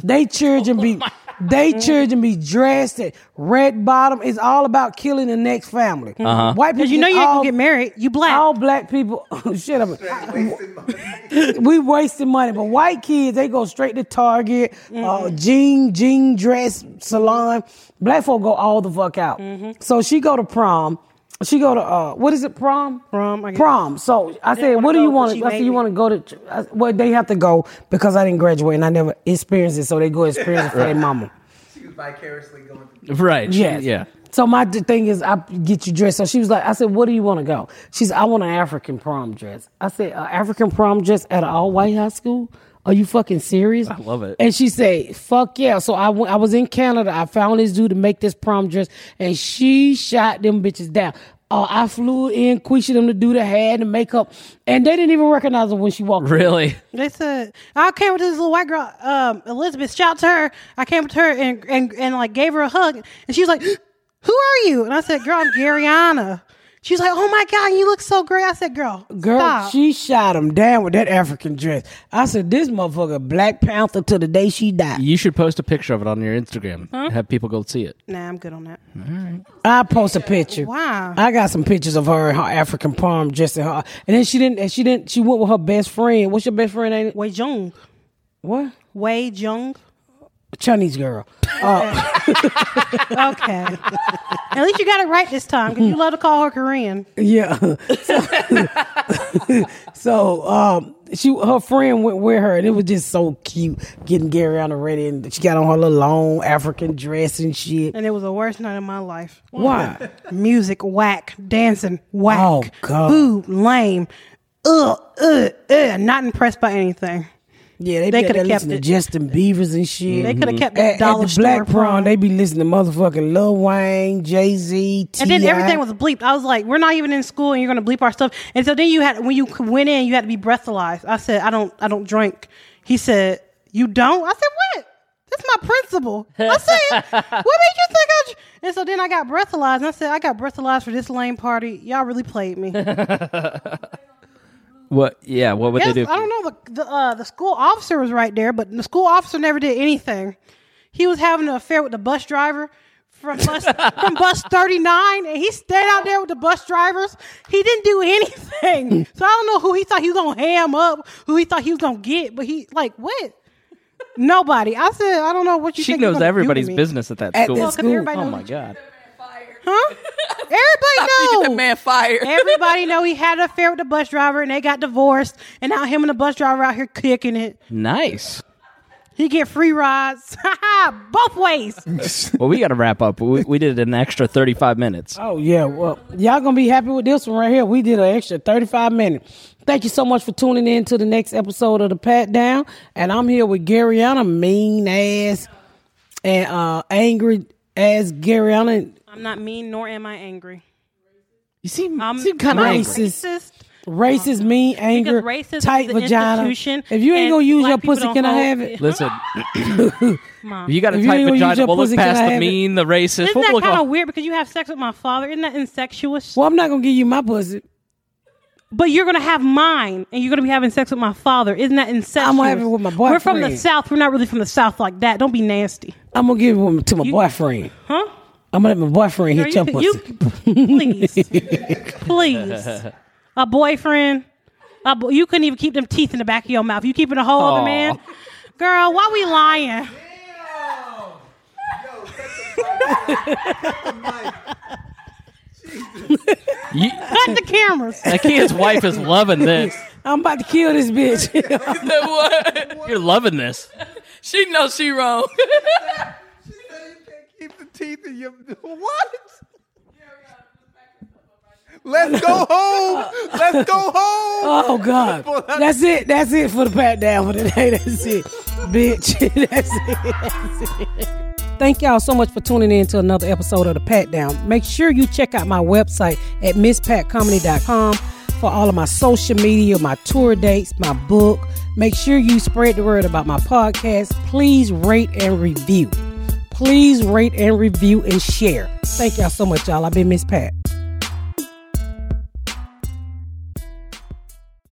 They children be [laughs] they children be dressed at red bottom. It's all about killing the next family. Uh-huh. White people Because you know you ain't all, gonna get married. You black. all black people [laughs] shut up. [laughs] we wasting money, but white kids they go straight to Target, uh, jean jean dress salon. Black folk go all the fuck out. So she go to prom. She go to uh, what is it? Prom. Prom, I guess. Prom. So I said, what do you want? to I said, you want to go to? I, well, they have to go because I didn't graduate and I never experienced it. So they go experience it for their mama. She was vicariously going. Right. she- Yes. Yeah. So my d- thing is, I get you dressed. So she was like, I said, what do you want to go? She's, I want an African prom dress. I said, uh, African prom dress at an all white high school? Are you fucking serious? I love it. And she said, fuck yeah. So I went, I was in Canada. I found this dude to make this prom dress and she shot them bitches down. Uh, I flew in, Quisha them to do the hair and the makeup, and they didn't even recognize her when she walked. in. Really? They said I came with this little white girl, um, Elizabeth. Shout to her. I came with her and, and and like gave her a hug, and she was like, [gasps] "Who are you?" And I said, "Girl, I'm Garrianna." She was like, "Oh my god, you look so great." I said, "Girl, Girl, stop." she shot him down with that African dress. I said, this motherfucker Black Panther to the day she died. You should post a picture of it on your Instagram. Have people go see it. nah, I'm good on that. I post a picture. Wow. I got some pictures of her in her African palm dress in her. And then she didn't. And she didn't. She went with her best friend. What's your best friend name? Wei Jung, What? Wei Jung. Chinese girl. [laughs] Okay, at least you got it right this time because you love to call her Korean. Yeah. So, [laughs] so, um, she her friend went with her, and it was just so cute getting Gary on the ready, and she got on her little long African dress and shit. And it was the worst night of my life. Why? [laughs] Music whack, dancing whack, Oh, God. food lame, ugh, ugh, ugh. Not impressed by anything. Yeah, they, They coulda there kept it. to Justin Beavers and mm-hmm. shit. They could have kept At, that at dollar the Black Prawn. They be listening to motherfucking Lil Wayne, Jay Z, And then everything was bleeped. I was like, "We're not even in school, and you're going to bleep our stuff." And so then you had when you went in, you had to be breathalyzed. I said, "I don't, I don't drink." He said, "You don't?" I said, "What?" That's my principal. I said, [laughs] "What made you think I?" dr-" And so then I got breathalyzed, and I said, "I got breathalyzed for this lame party. Y'all really played me." [laughs] What? Yeah. What would Yes, they do? I don't know. The the, uh, the school officer was right there, but the school officer never did anything. He was having an affair with the bus driver from bus from bus [laughs] thirty nine, and he stayed out there with the bus drivers. He didn't do anything. [laughs] So I don't know who he thought he was gonna ham up, who he thought he was gonna get, but he like what? Nobody. I said I don't know what you. She think you're knows gonna do to everybody's me. business at that At school. that Well, 'cause school. everybody oh knows my what- god. Huh? [laughs] You get Everybody that man fired. Everybody know [laughs] he had an affair with the bus driver, and they got divorced, and now him and the bus driver out here kicking it. Nice. He get free rides. [laughs] Both ways. well, we got to wrap up. We, we did an extra 35 minutes. Oh yeah, well, y'all gonna be happy with this one right here. We did an extra thirty-five minutes. Thank you so much for tuning in to the next episode of the Pat Down, and I'm here with Garrianna, mean ass and uh angry ass Garrianna, I'm not mean, nor am I angry. You seem, I'm seem kind of not angry. racist. racist. racist, mean, anger, racism tight is vagina. If you ain't gonna use your pussy, can I have it? Listen, [laughs] Mom. you got a tight gonna use vagina. your We'll look pussy, can past the have it? mean, the racist. Isn't We'll that look kind of weird because you have sex with my father? Isn't that incestuous? Well, I'm not gonna give you my pussy. But you're gonna have mine, and you're gonna be having sex with my father. Isn't that incestuous? I'm gonna have it with my boyfriend. We're from the south. We're not really from the south like that. Don't be nasty, I'm gonna give it to my boyfriend. huh? I'm gonna let my boyfriend Girl, hit your you, pussy. you, please, [laughs] please, a boyfriend. A bo- you couldn't even keep them teeth in the back of your mouth. You keeping a whole other Aw. man, girl. Why we lying? You, [laughs] Cut the cameras. [laughs] Akia's wife is loving this. I'm about to kill this bitch. what? You're loving this. She knows she wrong. Teeth in your [laughs] what? Let's go home. Let's go home. oh God, [laughs] that's it. That's it for the pat down for today. [laughs] That's it, bitch. That's it. That's it. Thank y'all so much for tuning in to another episode of the Pat Down. Make sure you check out my website at MsPatComedy.com for all of my social media, my tour dates, my book. Make sure you spread the word about my podcast. Please rate and review. Please rate and review and share. Thank y'all so much, y'all. I've been Miss Pat.